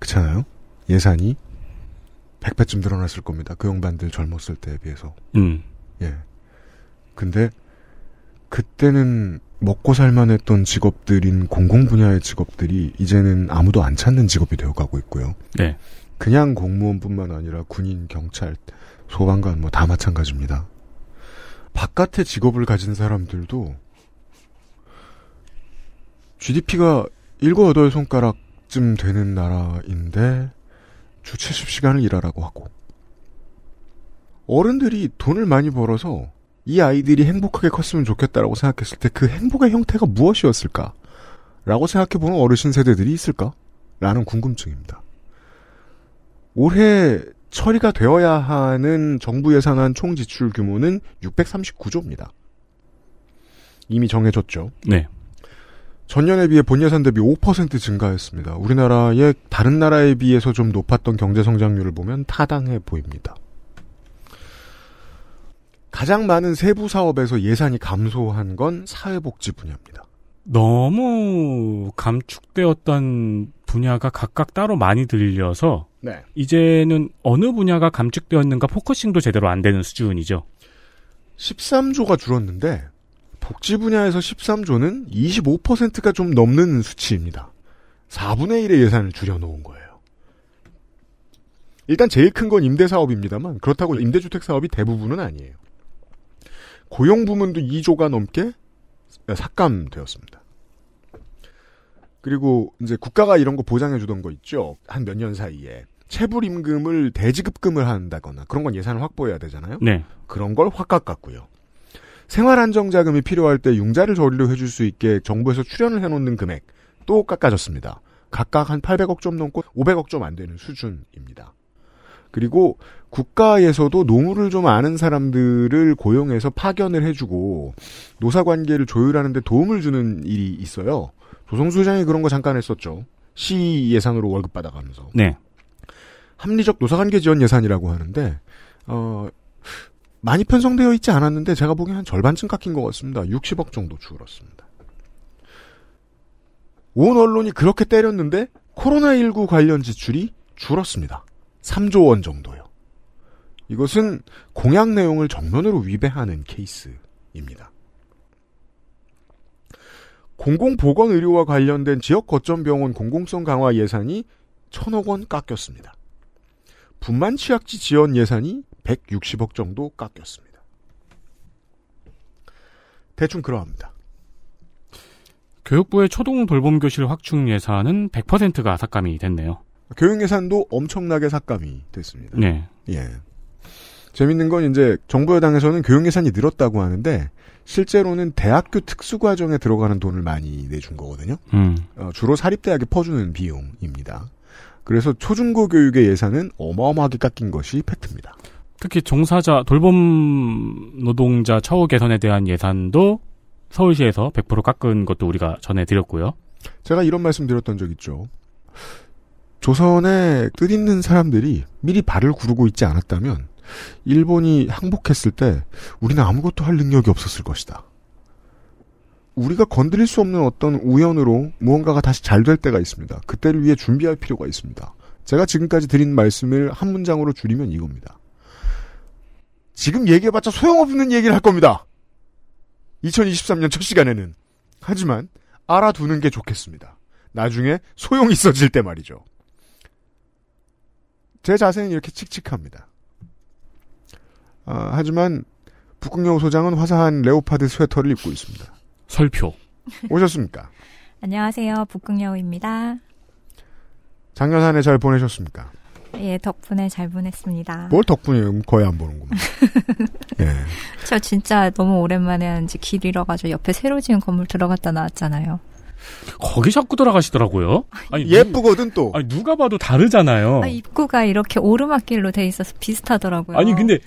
그렇잖아요? 예산이 100배쯤 늘어났을 겁니다. 그 양반들 젊었을 때에 비해서. 음. 예. 근데 그때는 먹고 살만 했던 직업들인 공공 분야의 직업들이 이제는 아무도 안 찾는 직업이 되어가고 있고요. 네. 그냥 공무원뿐만 아니라 군인, 경찰, 소방관 뭐 다 마찬가지입니다. 바깥의 직업을 가진 사람들도 GDP가 7, 8 손가락쯤 되는 나라인데 주 70시간을 일하라고 하고 어른들이 돈을 많이 벌어서 이 아이들이 행복하게 컸으면 좋겠다라고 생각했을 때 그 행복의 형태가 무엇이었을까? 라고 생각해보는 어르신 세대들이 있을까? 라는 궁금증입니다. 올해 처리가 되어야 하는 정부 예산안 총 지출 규모는 639조입니다. 이미 정해졌죠. 네. 전년에 비해 본 예산 대비 5% 증가했습니다. 우리나라의 다른 나라에 비해서 좀 높았던 경제 성장률을 보면 타당해 보입니다. 가장 많은 세부 사업에서 예산이 감소한 건 사회복지 분야입니다. 너무 감축되었던 분야가 각각 따로 많이 들려서 네. 이제는 어느 분야가 감축되었는가 포커싱도 제대로 안 되는 수준이죠. 13조가 줄었는데 복지 분야에서 13조는 25%가 좀 넘는 수치입니다. 4분의 1의 예산을 줄여놓은 거예요. 일단 제일 큰 건 임대 사업입니다만 그렇다고 임대주택 사업이 대부분은 아니에요. 고용 부문도 2조가 넘게 삭감되었습니다. 그리고 이제 국가가 이런 거 보장해 주던 거 있죠. 한 몇 년 사이에 체불 임금을 대지급금을 한다거나 그런 건 예산을 확보해야 되잖아요. 네. 그런 걸 확 깎았고요. 생활안정자금이 필요할 때 융자를 저리로 해줄 수 있게 정부에서 출연을 해놓는 금액 또 깎아졌습니다. 각각 한 800억 좀 넘고 500억 좀 안 되는 수준입니다. 그리고 국가에서도 노무를 좀 아는 사람들을 고용해서 파견을 해주고 노사 관계를 조율하는 데 도움을 주는 일이 있어요. 조성수 회장이 그런 거 잠깐 했었죠. 시 예산으로 월급 받아가면서 네. 합리적 노사관계 지원 예산이라고 하는데 어 많이 편성되어 있지 않았는데 제가 보기엔 한 절반쯤 깎인 것 같습니다. 60억 정도 줄었습니다. 온 언론이 그렇게 때렸는데 코로나19 관련 지출이 줄었습니다. 3조 원 정도요. 이것은 공약 내용을 정면으로 위배하는 케이스입니다. 공공보건의료와 관련된 지역 거점 병원 공공성 강화 예산이 천억 원 깎였습니다. 분만 취약지 지원 예산이 160억 정도 깎였습니다. 대충 그러합니다. 교육부의 초등 돌봄 교실 확충 예산은 100%가 삭감이 됐네요. 교육 예산도 엄청나게 삭감이 됐습니다. 네. 예. 재밌는 건 이제 정부 여당에서는 교육 예산이 늘었다고 하는데 실제로는 대학교 특수과정에 들어가는 돈을 많이 내준 거거든요. 음. 어, 주로 사립대학에 퍼주는 비용입니다. 그래서 초중고 교육의 예산은 어마어마하게 깎인 것이 팩트입니다. 특히 종사자 돌봄 노동자 처우 개선에 대한 예산도 서울시에서 100% 깎은 것도 우리가 전해 드렸고요. 제가 이런 말씀 드렸던 적 있죠. 조선에 뜻 있는 사람들이 미리 발을 구르고 있지 않았다면 일본이 항복했을 때 우리는 아무것도 할 능력이 없었을 것이다. 우리가 건드릴 수 없는 어떤 우연으로 무언가가 다시 잘 될 때가 있습니다. 그때를 위해 준비할 필요가 있습니다. 제가 지금까지 드린 말씀을 한 문장으로 줄이면 이겁니다. 지금 얘기해봤자 소용없는 얘기를 할 겁니다. 2023년 첫 시간에는. 하지만 알아두는 게 좋겠습니다. 나중에 소용 있어질 때 말이죠. 제 자세는 이렇게 칙칙합니다. 아, 하지만 북극여우 소장은 화사한 레오파드 스웨터를 입고 있습니다. 설표. 오셨습니까? *laughs* 안녕하세요. 북극여우입니다. 작년 한 해 잘 보내셨습니까? 예, 덕분에 잘 보냈습니다. 뭘 덕분이에요? 거의 안 보는구만. *laughs* 예. 저 진짜 너무 오랜만에 하는지 길 잃어가지고 옆에 새로 지은 건물 들어갔다 나왔잖아요. 거기 자꾸 돌아가시더라고요. 아니, 예쁘거든 또. 아니 누가 봐도 다르잖아요. 아, 입구가 이렇게 오르막길로 돼 있어서 비슷하더라고요. 아니 근데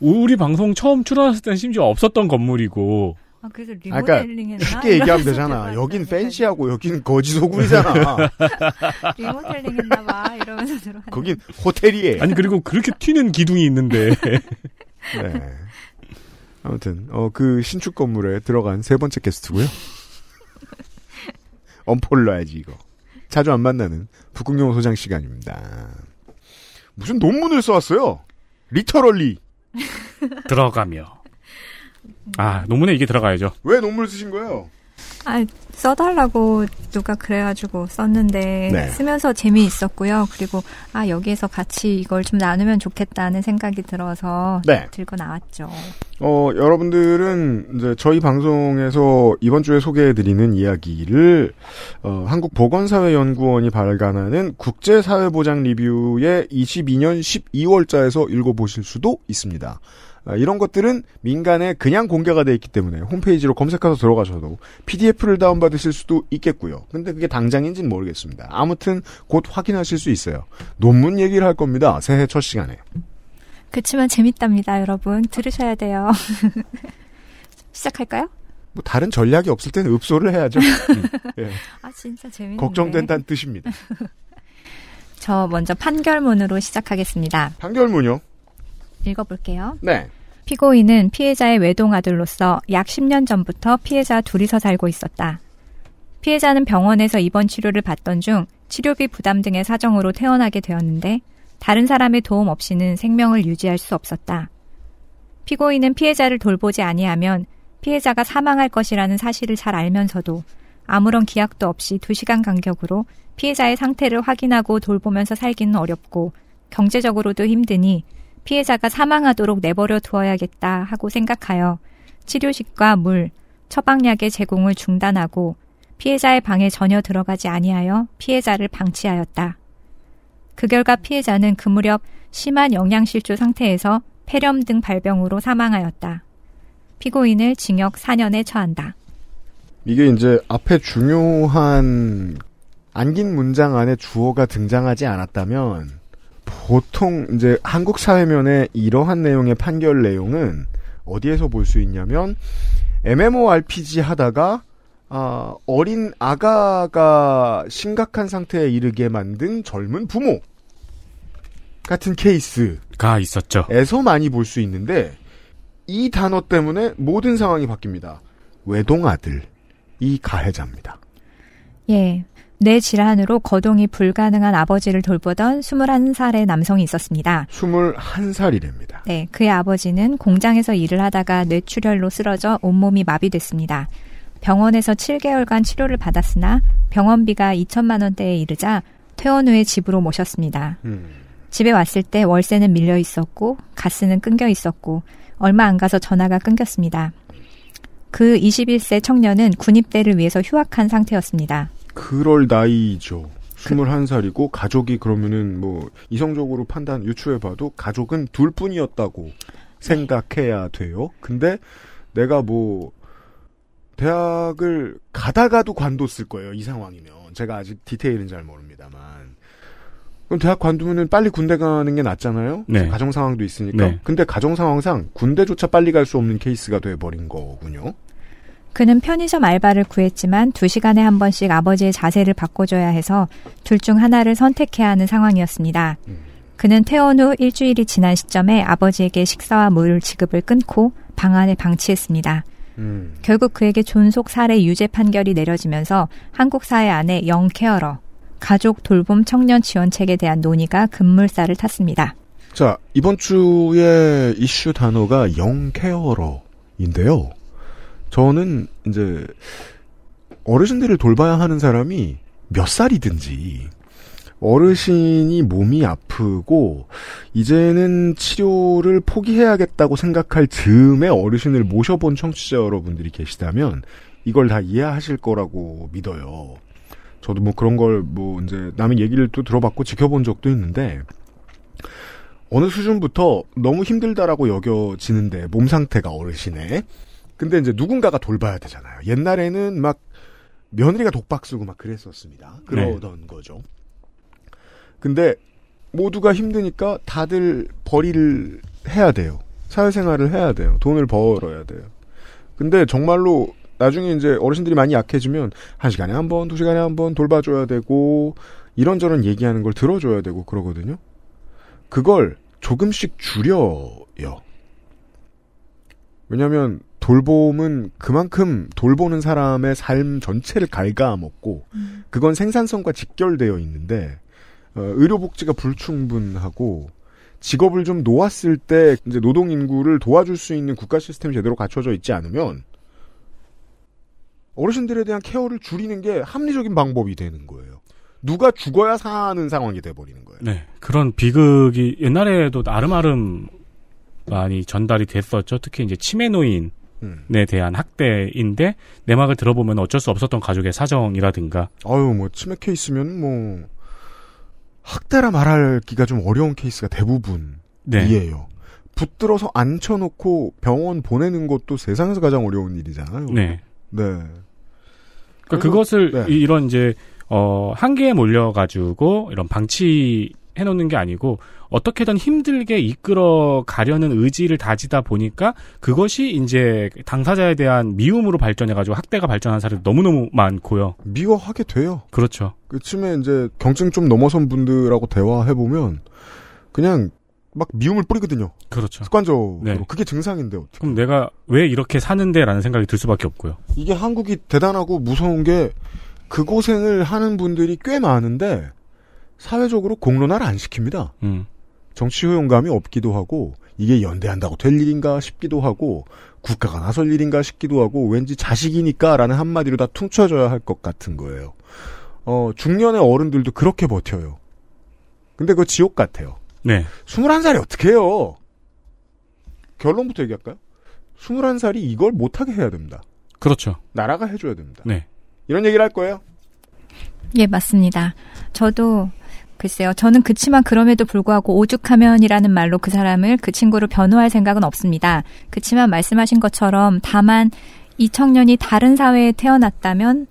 우리 방송 처음 출연했을 때는 심지어 없었던 건물이고 아, 그래서 그러니까 리모델링 했나? 쉽게 얘기하면 되잖아. 여긴 팬시하고 여긴 거지 소굴이잖아. *laughs* 리모델링 했나 봐 이러면서 들어. 거긴 호텔이에요. 아니 그리고 그렇게 튀는 기둥이 있는데 *laughs* 네. 아무튼 어 그 신축 건물에 들어간 세 번째 게스트고요. *laughs* 엄포를 놔야지 이거. 자주 안 만나는 북극영호 소장 시간입니다. 무슨 논문을 써왔어요? 리터럴리. 들어가며 아 논문에 이게 들어가야죠. 왜 논문을 쓰신 거예요? 아, 써달라고 누가 그래가지고 썼는데 네. 쓰면서 재미있었고요. 그리고 아 여기에서 같이 이걸 좀 나누면 좋겠다는 생각이 들어서 네. 들고 나왔죠. 어, 여러분들은 이제 저희 방송에서 이번 주에 소개해드리는 이야기를 어, 한국보건사회연구원이 발간하는 국제사회보장 리뷰의 22년 12월자에서 읽어보실 수도 있습니다. 아, 이런 것들은 민간에 그냥 공개가 돼 있기 때문에 홈페이지로 검색해서 들어가셔도 PDF를 다운받으실 수도 있겠고요. 근데 그게 당장인지는 모르겠습니다. 아무튼 곧 확인하실 수 있어요. 논문 얘기를 할 겁니다. 새해 첫 시간에. 그치만 재밌답니다, 여러분. 들으셔야 돼요. *laughs* 시작할까요? 뭐 다른 전략이 없을 때는 읍소를 해야죠. *laughs* 음, 예. 아 진짜 재밌는데. 걱정된다는 뜻입니다. *laughs* 저 먼저 판결문으로 시작하겠습니다. 판결문요? 읽어볼게요. 네. 피고인은 피해자의 외동 아들로서 약 10년 전부터 피해자 둘이서 살고 있었다. 피해자는 병원에서 입원 치료를 받던 중 치료비 부담 등의 사정으로 퇴원하게 되었는데 다른 사람의 도움 없이는 생명을 유지할 수 없었다. 피고인은 피해자를 돌보지 아니하면 피해자가 사망할 것이라는 사실을 잘 알면서도 아무런 기약도 없이 2시간 간격으로 피해자의 상태를 확인하고 돌보면서 살기는 어렵고 경제적으로도 힘드니 피해자가 사망하도록 내버려 두어야겠다 하고 생각하여 치료식과 물, 처방약의 제공을 중단하고 피해자의 방에 전혀 들어가지 아니하여 피해자를 방치하였다. 그 결과 피해자는 그 무렵 심한 영양실조 상태에서 폐렴 등 발병으로 사망하였다. 피고인을 징역 4년에 처한다. 이게 이제 앞에 중요한 안긴 문장 안에 주어가 등장하지 않았다면 보통 이제 한국 사회면에 이러한 내용의 판결 내용은 어디에서 볼 수 있냐면 MMORPG 하다가 아, 어린 아가가 심각한 상태에 이르게 만든 젊은 부모 같은 케이스가 있었죠. 에서 많이 볼 수 있는데 이 단어 때문에 모든 상황이 바뀝니다. 외동 아들 이 가해자입니다. 예. 뇌 질환으로 거동이 불가능한 아버지를 돌보던 21살의 남성이 있었습니다. 21살이랍니다. 네, 그의 아버지는 공장에서 일을 하다가 뇌출혈로 쓰러져 온몸이 마비됐습니다. 병원에서 7개월간 치료를 받았으나 병원비가 2천만 원대에 이르자 퇴원 후에 집으로 모셨습니다. 음. 집에 왔을 때 월세는 밀려 있었고 가스는 끊겨 있었고 얼마 안 가서 전화가 끊겼습니다. 그 21세 청년은 군입대를 위해서 휴학한 상태였습니다. 그럴 나이죠. 21살이고 가족이 그러면은 뭐 이성적으로 판단 유추해 봐도 가족은 둘뿐이었다고 생각해야 돼요. 근데 내가 뭐 대학을 가다가도 관뒀을 거예요. 이 상황이면 제가 아직 디테일은 잘 모릅니다만 그럼 대학 관두면은 빨리 군대 가는 게 낫잖아요. 네. 가정 상황도 있으니까. 네. 근데 가정 상황상 군대조차 빨리 갈 수 없는 케이스가 돼 버린 거군요. 그는 편의점 알바를 구했지만 두 시간에 한 번씩 아버지의 자세를 바꿔줘야 해서 둘 중 하나를 선택해야 하는 상황이었습니다. 그는 퇴원 후 일주일이 지난 시점에 아버지에게 식사와 물 지급을 끊고 방 안에 방치했습니다. 음. 결국 그에게 존속 살해 유죄 판결이 내려지면서 한국 사회 안에 영케어러, 가족 돌봄 청년 지원책에 대한 논의가 급물살을 탔습니다. 자, 이번 주에 이슈 단어가 영케어러인데요. 저는 이제 어르신들을 돌봐야 하는 사람이 몇 살이든지 어르신이 몸이 아프고 이제는 치료를 포기해야겠다고 생각할 즈음에 어르신을 모셔본 청취자 여러분들이 계시다면 이걸 다 이해하실 거라고 믿어요. 저도 뭐 그런 걸 뭐 이제 남의 얘기를 또 들어봤고 지켜본 적도 있는데 어느 수준부터 너무 힘들다라고 여겨지는데 몸 상태가 어르신의 근데 이제 누군가가 돌봐야 되잖아요. 옛날에는 막 며느리가 독박 쓰고 막 그랬었습니다. 그러던 거죠. 근데 모두가 힘드니까 다들 벌이를 해야 돼요. 사회생활을 해야 돼요. 돈을 벌어야 돼요. 근데 정말로 나중에 이제 어르신들이 많이 약해지면 한 시간에 한 번, 두 시간에 한 번 돌봐줘야 되고 이런저런 얘기하는 걸 들어줘야 되고 그러거든요. 그걸 조금씩 줄여요. 왜냐하면 돌봄은 그만큼 돌보는 사람의 삶 전체를 갉아먹고 그건 생산성과 직결되어 있는데 어, 의료복지가 불충분하고 직업을 좀 놓았을 때 이제 노동 인구를 도와줄 수 있는 국가 시스템이 제대로 갖춰져 있지 않으면 어르신들에 대한 케어를 줄이는 게 합리적인 방법이 되는 거예요. 누가 죽어야 사는 상황이 돼버리는 거예요. 네. 그런 비극이 옛날에도 나름나름 많이 전달이 됐었죠. 특히 이제 치매 노인 에 음. 대한 학대인데 내막을 들어보면 어쩔 수 없었던 가족의 사정이라든가. 아유 뭐 치매 케이스면 뭐 학대라 말하기가 좀 어려운 케이스가 대부분이에요. 네. 붙들어서 앉혀놓고 병원 보내는 것도 세상에서 가장 어려운 일이잖아요. 네. 네. 그러니까 그것을 네. 이- 이런 이제 어 한계에 몰려가지고 이런 방치 해놓는 게 아니고 어떻게든 힘들게 이끌어 가려는 의지를 다지다 보니까 그것이 이제 당사자에 대한 미움으로 발전해가지고 학대가 발전한 사례도 너무너무 많고요. 미워하게 돼요. 그렇죠. 그쯤에 이제 경증 좀 넘어선 분들하고 대화해보면 그냥 막 미움을 뿌리거든요. 그렇죠. 습관적으로. 네. 그게 증상인데 어떻게. 그럼 내가 왜 이렇게 사는데 라는 생각이 들 수밖에 없고요. 이게 한국이 대단하고 무서운 게 그 고생을 하는 분들이 꽤 많은데 사회적으로 공론화를 안 시킵니다. 음. 정치 효용감이 없기도 하고 이게 연대한다고 될 일인가 싶기도 하고 국가가 나설 일인가 싶기도 하고 왠지 자식이니까라는 한마디로 다 퉁쳐져야 할 것 같은 거예요. 어, 중년의 어른들도 그렇게 버텨요. 근데 그거 지옥 같아요. 네. 21살이 어떻게 해요? 결론부터 얘기할까요? 21살이 이걸 못하게 해야 됩니다. 그렇죠. 나라가 해줘야 됩니다. 네. 이런 얘기를 할 거예요. 예, 맞습니다. 저도 글쎄요. 저는 그치만 그럼에도 불구하고 오죽하면이라는 말로 그 사람을 그 친구를 변호할 생각은 없습니다. 그치만 말씀하신 것처럼 다만 이 청년이 다른 사회에 태어났다면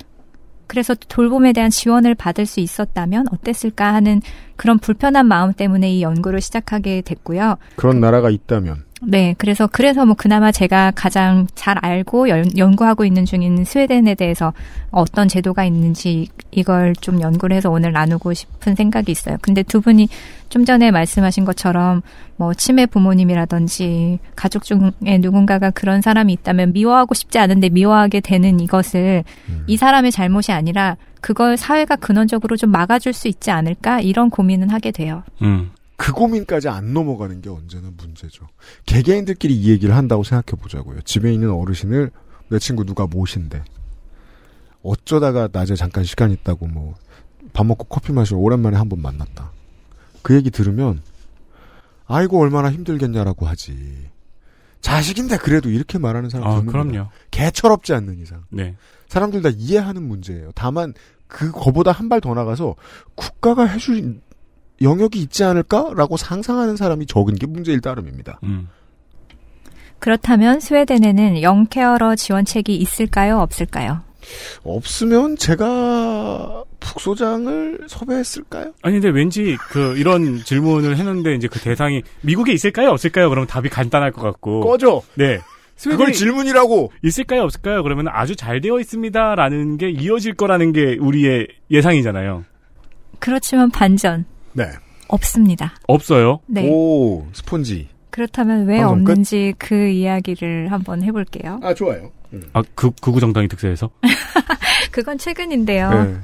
그래서 돌봄에 대한 지원을 받을 수 있었다면 어땠을까 하는 그런 불편한 마음 때문에 이 연구를 시작하게 됐고요. 그런 나라가 있다면. 네, 그래서 그래서 뭐 그나마 제가 가장 잘 알고 연, 연구하고 있는 중인 스웨덴에 대해서 어떤 제도가 있는지 이걸 좀 연구를 해서 오늘 나누고 싶은 생각이 있어요. 근데 두 분이 좀 전에 말씀하신 것처럼 뭐 치매 부모님이라든지 가족 중에 누군가가 그런 사람이 있다면 미워하고 싶지 않은데 미워하게 되는 이것을 이 사람의 잘못이 아니라 그걸 사회가 근원적으로 좀 막아줄 수 있지 않을까 이런 고민은 하게 돼요. 음. 그 고민까지 안 넘어가는 게 언제나 문제죠. 개개인들끼리 이 얘기를 한다고 생각해 보자고요. 집에 있는 어르신을 내 친구 누가 모신대. 어쩌다가 낮에 잠깐 시간 있다고 뭐 밥 먹고 커피 마시러 오랜만에 한 번 만났다. 그 얘기 들으면 아이고 얼마나 힘들겠냐라고 하지. 자식인데 그래도 이렇게 말하는 사람 아. 그럼요. 개철없지 않는 이상. 네. 사람들 다 이해하는 문제예요. 다만 그거보다 한 발 더 나가서 국가가 해줄 영역이 있지 않을까라고 상상하는 사람이 적은 게 문제일 따름입니다. 음. 그렇다면 스웨덴에는 영케어러 지원책이 있을까요, 없을까요? 없으면 제가 북소장을 섭외했을까요? 아니 근데 왠지 그 이런 질문을 했는데 이제 그 대상이 미국에 있을까요, 없을까요? 그러면 답이 간단할 것 같고. 꺼져. 네. 그걸 질문이라고. 있을까요, 없을까요? 그러면 아주 잘 되어 있습니다라는 게 이어질 거라는 게 우리의 예상이잖아요. 그렇지만 반전. 네. 없습니다. 없어요. 네. 오, 스폰지. 그렇다면 왜 방송 끝? 없는지 그 이야기를 한번 해볼게요. 아, 좋아요. 아, 그, 극우정당이 득세해서? *laughs* 그건 최근인데요. 네.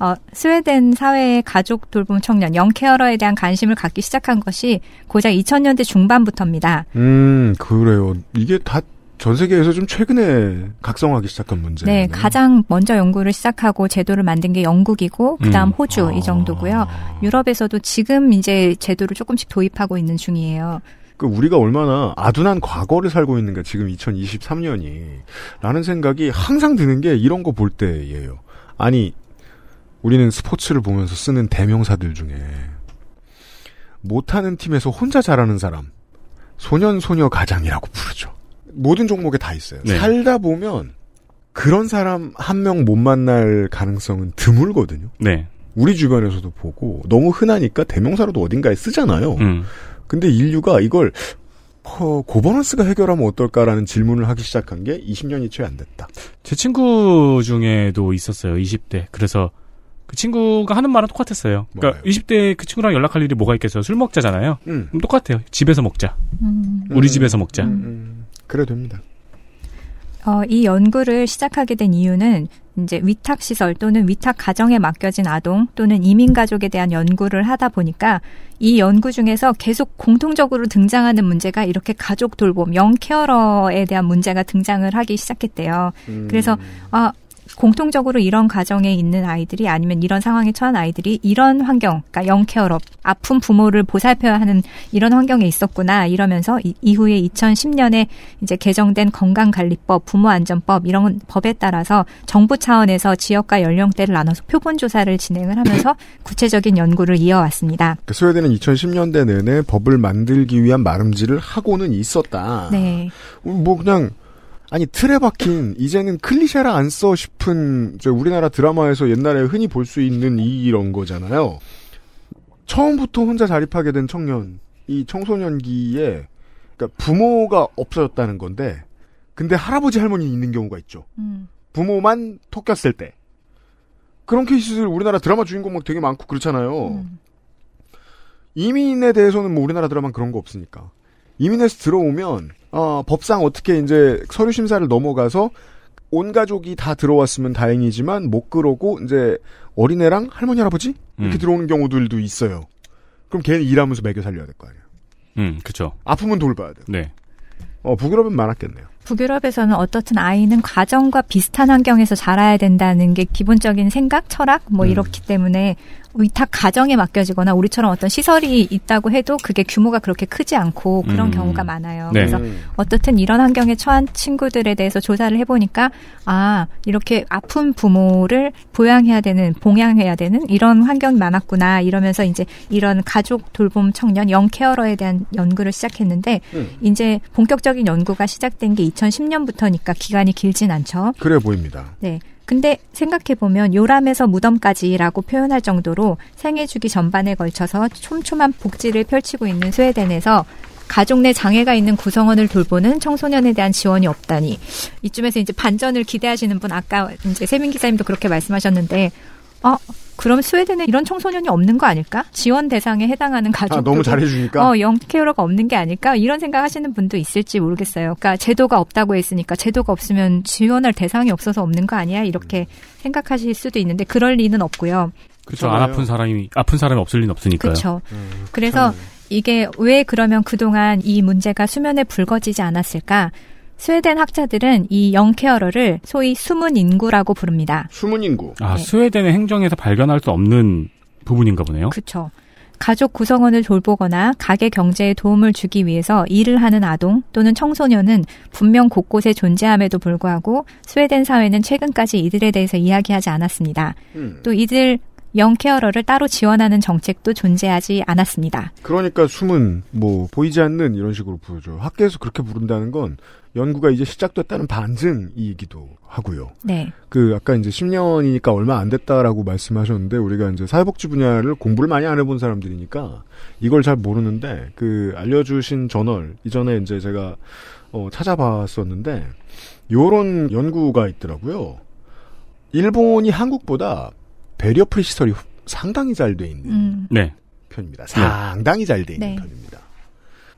어, 스웨덴 사회의 가족 돌봄 청년, 영케어러에 대한 관심을 갖기 시작한 것이 고작 2000년대 중반부터입니다. 음, 그래요. 이게 다 전 세계에서 좀 최근에 각성하기 시작한 문제. 네, 가장 먼저 연구를 시작하고 제도를 만든 게 영국이고, 그 다음 음. 호주, 이 정도고요. 유럽에서도 지금 이제 제도를 조금씩 도입하고 있는 중이에요. 그 우리가 얼마나 아둔한 과거를 살고 있는가 지금 2023년이 라는 생각이 항상 드는 게 이런 거 볼 때예요. 아니 우리는 스포츠를 보면서 쓰는 대명사들 중에 못하는 팀에서 혼자 잘하는 사람 소년 소녀 가장이라고 부르죠. 모든 종목에 다 있어요. 네. 살다 보면 그런 사람 한 명 못 만날 가능성은 드물거든요. 네. 우리 주변에서도 보고 너무 흔하니까 대명사로도 어딘가에 쓰잖아요. 음. 근데 인류가 이걸 어, 고버넌스가 해결하면 어떨까라는 질문을 하기 시작한 게 20년이 채 안 됐다. 제 친구 중에도 있었어요. 20대. 그래서 그 친구가 하는 말은 똑같았어요. 그러니까 20대 그 친구랑 연락할 일이 뭐가 있겠어요. 술 먹자잖아요. 음. 그럼 똑같아요. 집에서 먹자. 음. 우리 집에서 먹자. 그래 됩니다. 어, 이 연구를 시작하게 된 이유는 이제 위탁 시설 또는 위탁 가정에 맡겨진 아동 또는 이민 가족에 대한 연구를 하다 보니까 이 연구 중에서 계속 공통적으로 등장하는 문제가 이렇게 가족 돌봄, 영 케어러에 대한 문제가 등장을 하기 시작했대요. 음. 그래서 아 공통적으로 이런 가정에 있는 아이들이 아니면 이런 상황에 처한 아이들이 이런 환경, 그러니까 영케어러, 아픈 부모를 보살펴야 하는 이런 환경에 있었구나 이러면서 이, 이후에 2010년에 이제 개정된 건강관리법, 부모안전법 이런 법에 따라서 정부 차원에서 지역과 연령대를 나눠서 표본 조사를 진행을 하면서 *coughs* 구체적인 연구를 이어왔습니다. 그 스웨덴은 2010년대 내내 법을 만들기 위한 마름질을 하고는 있었다. 네. 뭐 그냥 아니 틀에 박힌 이제는 클리셰라 안 써 싶은 저 우리나라 드라마에서 옛날에 흔히 볼 수 있는 이런 거잖아요. 처음부터 혼자 자립하게 된 청년, 이 청소년기에 그러니까 부모가 없어졌다는 건데, 근데 할아버지 할머니 있는 경우가 있죠. 음. 부모만 토꼈을 때 그런 케이스들 우리나라 드라마 주인공 막 되게 많고 그렇잖아요. 이민에 대해서는 뭐 우리나라 드라마 그런 거 없으니까 이민에서 들어오면 어, 법상 어떻게 이제 서류 심사를 넘어가서 온 가족이 다 들어왔으면 다행이지만 못 그러고 이제 어린애랑 할머니 할아버지 이렇게 음. 들어오는 경우들도 있어요. 그럼 걔는 일하면서 먹여 살려야 될 거 아니에요. 음, 그쵸. 아프면 돌봐야 돼요. 네. 어 북유럽은 많았겠네요. 북유럽에서는 어떻든 아이는 가정과 비슷한 환경에서 자라야 된다는 게 기본적인 생각, 철학 뭐 이렇기 때문에 위탁 가정에 맡겨지거나 우리처럼 어떤 시설이 있다고 해도 그게 규모가 그렇게 크지 않고 그런 음. 경우가 많아요. 네. 그래서 음. 어떻든 이런 환경에 처한 친구들에 대해서 조사를 해보니까 아 이렇게 아픈 부모를 보양해야 되는 봉양해야 되는 이런 환경이 많았구나 이러면서 이제 이런 가족 돌봄 청년 영케어러에 대한 연구를 시작했는데 음. 이제 본격적인 연구가 시작된 게 2010년부터니까 기간이 길진 않죠. 그래 보입니다. 네. 근데 생각해보면 요람에서 무덤까지라고 표현할 정도로 생애 주기 전반에 걸쳐서 촘촘한 복지를 펼치고 있는 스웨덴에서 가족 내 장애가 있는 구성원을 돌보는 청소년에 대한 지원이 없다니. 이쯤에서 이제 반전을 기대하시는 분 아까 이제 세민 기사님도 그렇게 말씀하셨는데 어 그럼 스웨덴에 이런 청소년이 없는 거 아닐까? 지원 대상에 해당하는 가족 아, 너무 잘해주니까? 어, 영케어러가 없는 게 아닐까? 이런 생각하시는 분도 있을지 모르겠어요. 그러니까 제도가 없다고 했으니까 제도가 없으면 지원할 대상이 없어서 없는 거 아니야? 이렇게 생각하실 수도 있는데 그럴 리는 없고요. 그렇죠. 안 아픈 사람이 아픈 사람이 없을 리는 없으니까요. 그렇죠. 그래서 이게 왜 그러면 그동안 이 문제가 수면에 불거지지 않았을까? 스웨덴 학자들은 이 영케어러를 소위 숨은 인구라고 부릅니다. 숨은 인구. 아 네. 스웨덴의 행정에서 발견할 수 없는 부분인가 보네요. 그렇죠. 가족 구성원을 돌보거나 가게 경제에 도움을 주기 위해서 일을 하는 아동 또는 청소년은 분명 곳곳에 존재함에도 불구하고 스웨덴 사회는 최근까지 이들에 대해서 이야기하지 않았습니다. 음. 또 이들 영케어러를 따로 지원하는 정책도 존재하지 않았습니다. 그러니까 숨은 뭐 보이지 않는 이런 식으로 부르죠. 학계에서 그렇게 부른다는 건 연구가 이제 시작됐다는 반증이기도 하고요. 네. 그 아까 이제 10년이니까 얼마 안 됐다라고 말씀하셨는데 우리가 이제 사회복지 분야를 공부를 많이 안 해본 사람들이니까 이걸 잘 모르는데 그 알려주신 저널 이전에 이제 제가 어, 찾아봤었는데 요런 연구가 있더라고요. 일본이 한국보다 barrier free 시설이 상당히 잘 돼 있는 음. 네. 편입니다. 상당히 잘 돼 있는 네. 편입니다.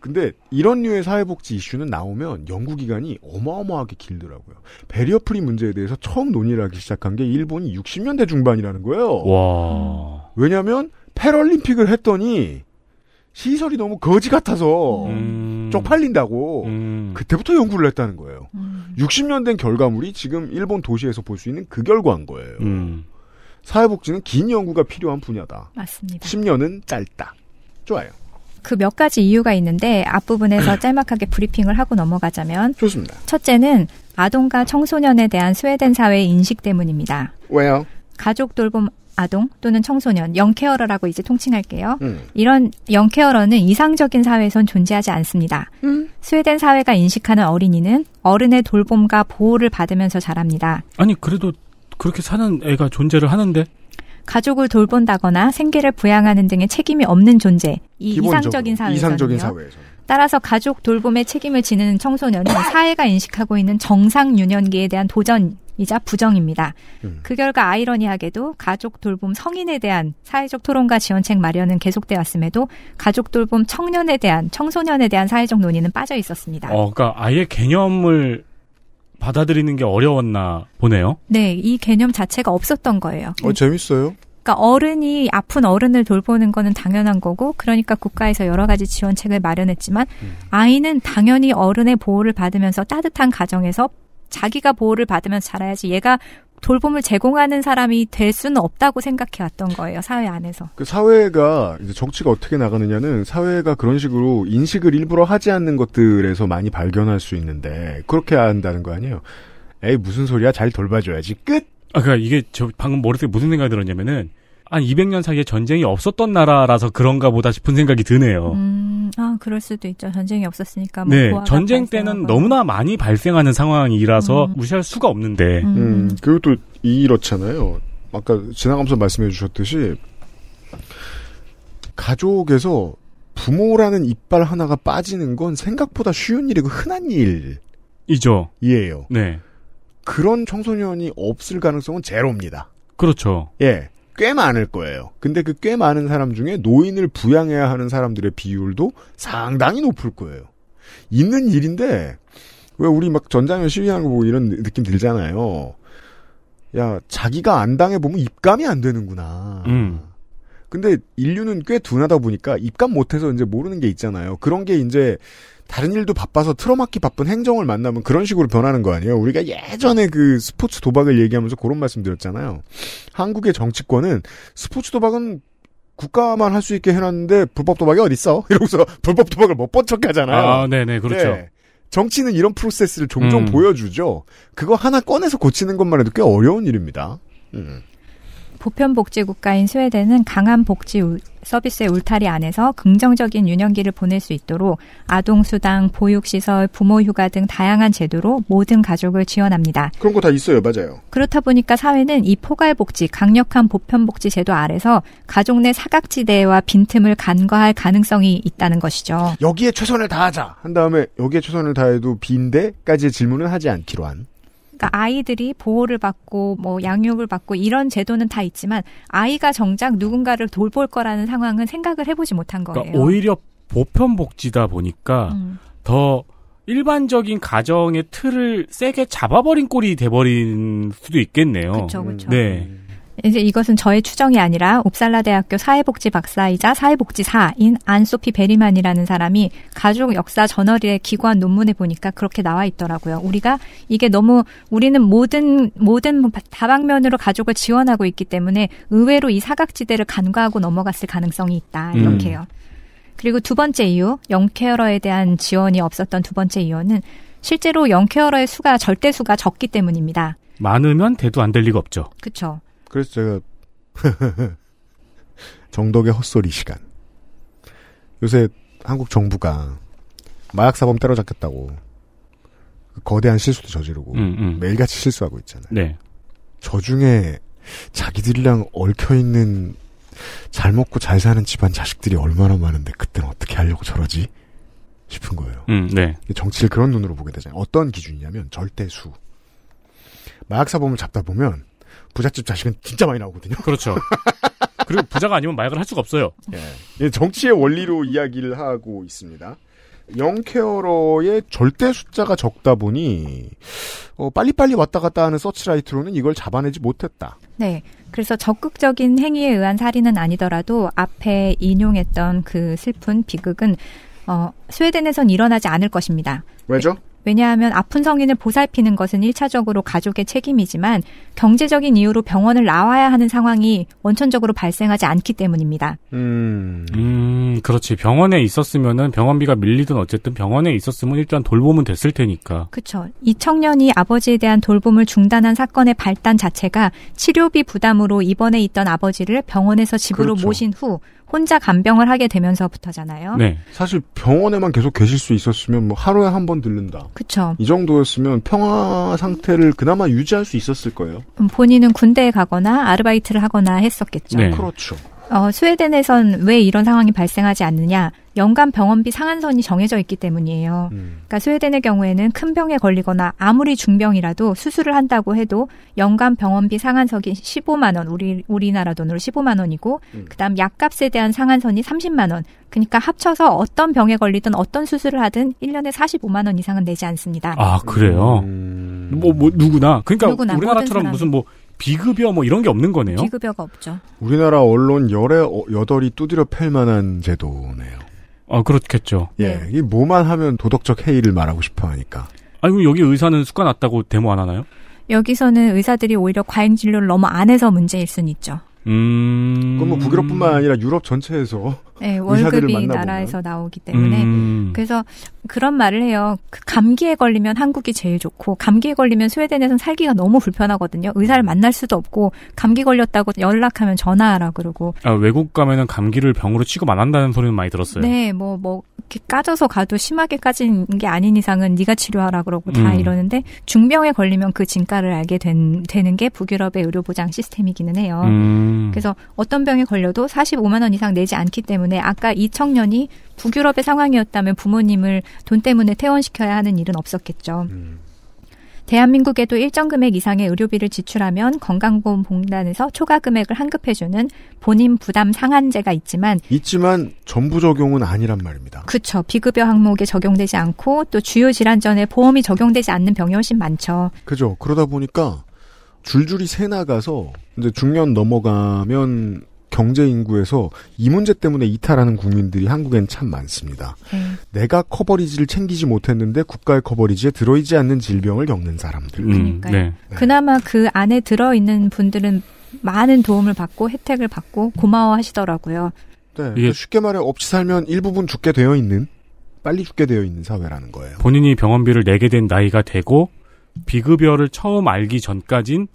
근데 이런 류의 사회복지 이슈는 나오면 연구기간이 어마어마하게 길더라고요. barrier free 문제에 대해서 처음 논의를 하기 시작한 게 일본이 60년대 중반이라는 거예요. 와. 왜냐하면 패럴림픽을 했더니 시설이 너무 거지 같아서 음. 쪽팔린다고 음. 그때부터 연구를 했다는 거예요. 음. 60년 된 결과물이 지금 일본 도시에서 볼 수 있는 그 결과인 거예요. 음. 사회복지는 긴 연구가 필요한 분야다. 맞습니다. 10년은 짧다. 좋아요. 그 몇 가지 이유가 있는데 앞부분에서 *clears throat* 짤막하게 브리핑을 하고 넘어가자면 좋습니다. 첫째는 아동과 청소년에 대한 스웨덴 사회의 인식 때문입니다. 왜요? 가족 돌봄 아동 또는 청소년, 영케어러라고 이제 통칭할게요. 음. 이런 영케어러는 이상적인 사회에선 존재하지 않습니다. 스웨덴 사회가 인식하는 어린이는 어른의 돌봄과 보호를 받으면서 자랍니다. 아니 그래도 그렇게 사는 애가 존재를 하는데 가족을 돌본다거나 생계를 부양하는 등의 책임이 없는 존재, 이 이상적인 사회에서는요. 이상적인 사회에서. 따라서 가족 돌봄의 책임을 지는 청소년은 *coughs* 사회가 인식하고 있는 정상 유년기에 대한 도전이자 부정입니다. 음. 그 결과 아이러니하게도 가족 돌봄 성인에 대한 사회적 토론과 지원책 마련은 계속돼 왔음에도 가족 돌봄 청년에 대한 청소년에 대한 사회적 논의는 빠져 있었습니다. 어, 그러니까 아예 개념을 받아들이는 게 어려웠나 보네요. 네, 이 개념 자체가 없었던 거예요. 어, 재밌어요. 그러니까 어른이 아픈 어른을 돌보는 거는 당연한 거고 그러니까 국가에서 여러 가지 지원책을 마련했지만 아이는 당연히 어른의 보호를 받으면서 따뜻한 가정에서 자기가 보호를 받으면서 자라야지 얘가 돌봄을 제공하는 사람이 될 수는 없다고 생각해 왔던 거예요 사회 안에서 그 사회가 이제 정치가 어떻게 나가느냐는 사회가 그런 식으로 인식을 일부러 하지 않는 것들에서 많이 발견할 수 있는데 그렇게 한다는 거 아니에요. 에이 무슨 소리야 잘 돌봐줘야지 끝. 아, 그니까 이게 저 방금 머릿속에 무슨 생각이 들었냐면은 한 200년 사이에 전쟁이 없었던 나라라서 그런가 보다 싶은 생각이 드네요. 음, 아 그럴 수도 있죠 전쟁이 없었으니까 뭐 네, 전쟁 때는. 너무나 많이 발생하는 상황이라서 음. 무시할 수가 없는데. 음. 음, 그리고 또 이렇잖아요. 아까 지나가면서 말씀해 주셨듯이 가족에서 부모라는 이빨 하나가 빠지는 건 생각보다 쉬운 일이고 흔한 이죠. 일이에요. 네. 그런 청소년이 없을 가능성은 제로입니다. 그렇죠. 예. 꽤 많을 거예요. 근데 그 꽤 많은 사람 중에 노인을 부양해야 하는 사람들의 비율도 상당히 높을 거예요. 있는 일인데, 왜 우리 막 전장현 시위하는 거 보고 이런 느낌 들잖아요. 야, 자기가 안 당해 보면 입감이 안 되는구나. 음. 근데 인류는 꽤 둔하다 보니까 입감 못해서 이제 모르는 게 있잖아요. 그런 게 이제 다른 일도 바빠서 틀어막기 바쁜 행정을 만나면 그런 식으로 변하는 거 아니에요. 우리가 예전에 그 스포츠 도박을 얘기하면서 그런 말씀 드렸잖아요. 한국의 정치권은 스포츠 도박은 국가만 할 수 있게 해놨는데 불법 도박이 어딨어? 이러면서 불법 도박을 못 본 척 하잖아요. 아, 네네, 그렇죠. 네. 정치는 이런 프로세스를 종종 음. 보여주죠. 그거 하나 꺼내서 고치는 것만 해도 꽤 어려운 일입니다. 음. 보편복지 국가인 스웨덴은 강한 복지 울- 서비스의 울타리 안에서 긍정적인 유년기를 보낼 수 있도록 아동수당, 보육시설, 부모휴가 등 다양한 제도로 모든 가족을 지원합니다. 그런 거 다 있어요, 맞아요. 그렇다 보니까 사회는 이 포괄복지, 강력한 보편복지 제도 아래서 가족 내 사각지대와 빈틈을 간과할 가능성이 있다는 것이죠. 여기에 최선을 다하자 한 다음에 여기에 최선을 다해도 빈데까지의 질문은 하지 않기로 한. 그러니까 아이들이 보호를 받고 뭐 양육을 받고 이런 제도는 다 있지만 아이가 정작 누군가를 돌볼 거라는 상황은 생각을 해보지 못한 거예요. 그러니까 오히려 보편복지다 보니까 음. 더 일반적인 가정의 틀을 세게 잡아버린 꼴이 돼버린 수도 있겠네요. 그쵸, 그쵸. 네. 이제 이것은 저의 추정이 아니라 옵살라 대학교 사회복지 박사이자 사회복지사인 안소피 베리만이라는 사람이 가족 역사 저널에 기고한 논문에 보니까 그렇게 나와 있더라고요. 우리가 이게 너무 우리는 모든 모든 다방면으로 가족을 지원하고 있기 때문에 의외로 이 사각지대를 간과하고 넘어갔을 가능성이 있다. 이렇게요. 그리고 두 번째 이유, 영케어러에 대한 지원이 없었던 두 번째 이유는 실제로 영케어러의 수가 절대 수가 적기 때문입니다. 많으면 대도 안 될 리가 없죠. 그렇죠. 그래서 제가 *laughs* 정덕의 헛소리 시간. 요새 한국 정부가 마약 사범 때려잡겠다고 그 거대한 실수도 저지르고 음, 음. 매일같이 실수하고 있잖아요. 네. 저 중에 자기들이랑 얽혀 있는 잘 먹고 잘 사는 집안 자식들이 얼마나 많은데 그때는 어떻게 하려고 저러지 싶은 거예요. 음, 네. 정치를 그런 눈으로 보게 되잖아요. 어떤 기준이냐면 절대수. 마약 사범을 잡다 보면 부잣집 자식은 진짜 많이 나오거든요. 그렇죠. 그리고 부자가 아니면 마약을 할 수가 없어요. 예, 정치의 원리로 이야기를 하고 있습니다. 영케어러의 절대 숫자가 적다 보니 어, 빨리빨리 왔다 갔다 하는 서치라이트로는 이걸 잡아내지 못했다. 네. 그래서 적극적인 행위에 의한 살인은 아니더라도 앞에 인용했던 그 슬픈 비극은 어, 스웨덴에선 일어나지 않을 것입니다. 왜죠? 왜냐하면 아픈 성인을 보살피는 것은 1차적으로 가족의 책임이지만 경제적인 이유로 병원을 나와야 하는 상황이 원천적으로 발생하지 않기 때문입니다. 음. 음, 그렇지. 병원에 있었으면은 병원비가 밀리든 어쨌든 병원에 있었으면 일단 돌보면 됐을 테니까. 그렇죠. 이 청년이 아버지에 대한 돌봄을 중단한 사건의 발단 자체가 치료비 부담으로 입원해 있던 아버지를 병원에서 집으로 그렇죠. 모신 후 혼자 간병을 하게 되면서부터잖아요. 네. 사실 병원에만 계속 계실 수 있었으면 뭐 하루에 한 번 들른다. 그렇죠. 이 정도였으면 평화 상태를 그나마 유지할 수 있었을 거예요. 음, 본인은 군대에 가거나 아르바이트를 하거나 했었겠죠. 네. 그렇죠. 어, 스웨덴에선 왜 이런 상황이 발생하지 않느냐? 연간 병원비 상한선이 정해져 있기 때문이에요. 음. 그러니까 스웨덴의 경우에는 큰 병에 걸리거나 아무리 중병이라도 수술을 한다고 해도 연간 병원비 상한선이 15만 원, 우리 우리나라 돈으로 15만 원이고 음. 그다음 약값에 대한 상한선이 30만 원. 그러니까 합쳐서 어떤 병에 걸리든 어떤 수술을 하든 1년에 45만 원 이상은 내지 않습니다. 아, 그래요? 음. 뭐, 뭐, 누구나. 그러니까 누구나, 우리나라처럼. 무슨 뭐, 비급여 뭐 이런 게 없는 거네요. 비급여가 없죠. 우리나라 언론 열에 어, 여덟이 두드려 팰 만한 제도네요. 아, 그렇겠죠. 예, 네. 이 뭐만 하면 도덕적 해이를 말하고 싶어 하니까. 아니, 여기 의사는 수가 낮다고 데모 안 하나요? 여기서는 의사들이 오히려 과잉 진료를 너무 안 해서 문제일 수는 있죠. 음. 그건 뭐 북유럽뿐만 아니라 유럽 전체에서 네, 월급이. 나라에서 나오기 때문에 음. 그래서 그런 말을 해요. 그 감기에 걸리면 한국이 제일 좋고 감기에 걸리면 스웨덴에선 살기가 너무 불편하거든요. 의사를 만날 수도 없고 감기 걸렸다고 연락하면 전화하라 그러고 아, 외국 가면은 감기를 병으로 취급 안 한다는 소리는 많이 들었어요. 네, 뭐, 뭐, 이렇게 까져서 가도 심하게 까진 게 아닌 이상은 네가 치료하라 그러고 다 음. 이러는데 중병에 걸리면 그 진가를 알게 된, 되는 게 북유럽의 의료 보장 시스템이기는 해요. 음. 그래서 어떤 병에 걸려도 45만 원 이상 내지 않기 때문에 아까 이 청년이 북유럽의 상황이었다면 부모님을 돈 때문에 퇴원시켜야 하는 일은 없었겠죠. 음. 대한민국에도 일정 금액 이상의 의료비를 지출하면 건강보험공단에서 초과 금액을 환급해주는 본인 부담 상한제가 있지만 있지만 전부 적용은 아니란 말입니다. 그쵸. 비급여 항목에 적용되지 않고 또 주요 질환 전에 보험이 적용되지 않는 병이 훨씬 많죠. 그죠. 그러다 보니까 줄줄이 새 나가서 이제 중년 넘어가면 경제 인구에서 이 문제 때문에 이탈하는 국민들이 한국엔 참 많습니다. 네. 내가 커버리지를 챙기지 못했는데 국가의 커버리지에 들어있지 않는 질병을 겪는 사람들. 음, 그러니까요. 네. 그나마 그 안에 들어있는 분들은 많은 도움을 받고 혜택을 받고 고마워하시더라고요. 네. 이게- 쉽게 말해 없이 살면 일부분 죽게 되어 있는 빨리 죽게 되어 있는 사회라는 거예요. 본인이 병원비를 내게 된 나이가 되고 비급여를 처음 알기 전까진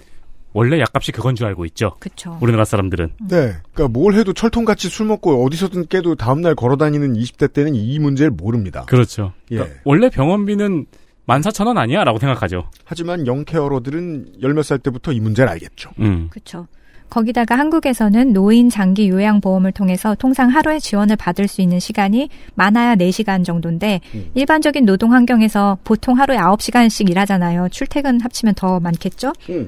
원래 약값이 그건 줄 알고 있죠. 그쵸. 우리나라 사람들은. 네. 그러니까 뭘 해도 철통같이 술 먹고 어디서든 깨도 다음날 걸어다니는 20대 때는 이 문제를 모릅니다. 그렇죠. 예. 그러니까 원래 병원비는 14,000원 아니야? 라고 생각하죠. 하지만 영케어러들은 열 몇 살 때부터 이 문제를 알겠죠. 음. 그렇죠. 거기다가 한국에서는 노인 장기 요양보험을 통해서 통상 하루에 지원을 받을 수 있는 시간이 많아야 4시간 정도인데 음. 일반적인 노동 환경에서 보통 하루에 9시간씩 일하잖아요. 출퇴근 합치면 더 많겠죠? 음.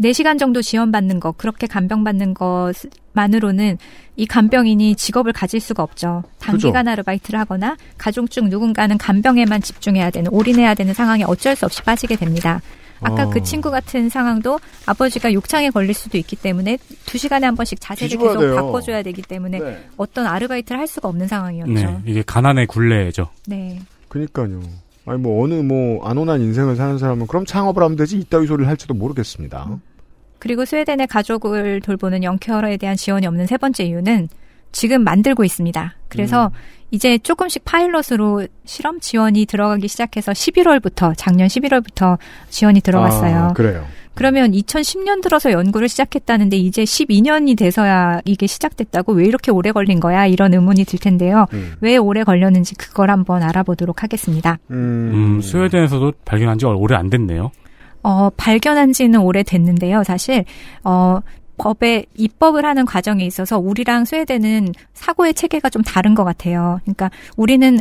4시간 정도 지원받는 거, 그렇게 간병받는 것만으로는 이 간병인이 직업을 가질 수가 없죠. 단기간 아르바이트를 하거나 가족 중 누군가는 간병에만 집중해야 되는, 올인해야 되는 상황에 어쩔 수 없이 빠지게 됩니다. 아까 어. 그 친구 같은 상황도 아버지가 욕창에 걸릴 수도 있기 때문에 두 시간에 한 번씩 자세를 계속 돼요. 바꿔줘야 되기 때문에 네. 어떤 아르바이트를 할 수가 없는 상황이었죠. 네. 이게 가난의 굴레죠. 네. 그니까요. 아니 뭐 어느 뭐 안온한 인생을 사는 사람은 그럼 창업을 하면 되지 이따위 소리를 할지도 모르겠습니다. 그리고 스웨덴의 가족을 돌보는 영케어러에 대한 지원이 없는 세 번째 이유는 지금 만들고 있습니다. 그래서 음. 이제 조금씩 파일럿으로 실험 지원이 들어가기 시작해서 11월부터 작년 11월부터 지원이 들어갔어요. 아, 그래요. 그러면 2010년 들어서 연구를 시작했다는데 이제 12년이 돼서야 이게 시작됐다고 왜 이렇게 오래 걸린 거야? 이런 의문이 들 텐데요. 음. 왜 오래 걸렸는지 그걸 한번 알아보도록 하겠습니다. 음, 스웨덴에서도 발견한 지 오래 안 됐네요. 어, 발견한 지는 오래 됐는데요. 사실, 어, 법에 입법을 하는 과정에 있어서 우리랑 스웨덴은 사고의 체계가 좀 다른 것 같아요. 그러니까 우리는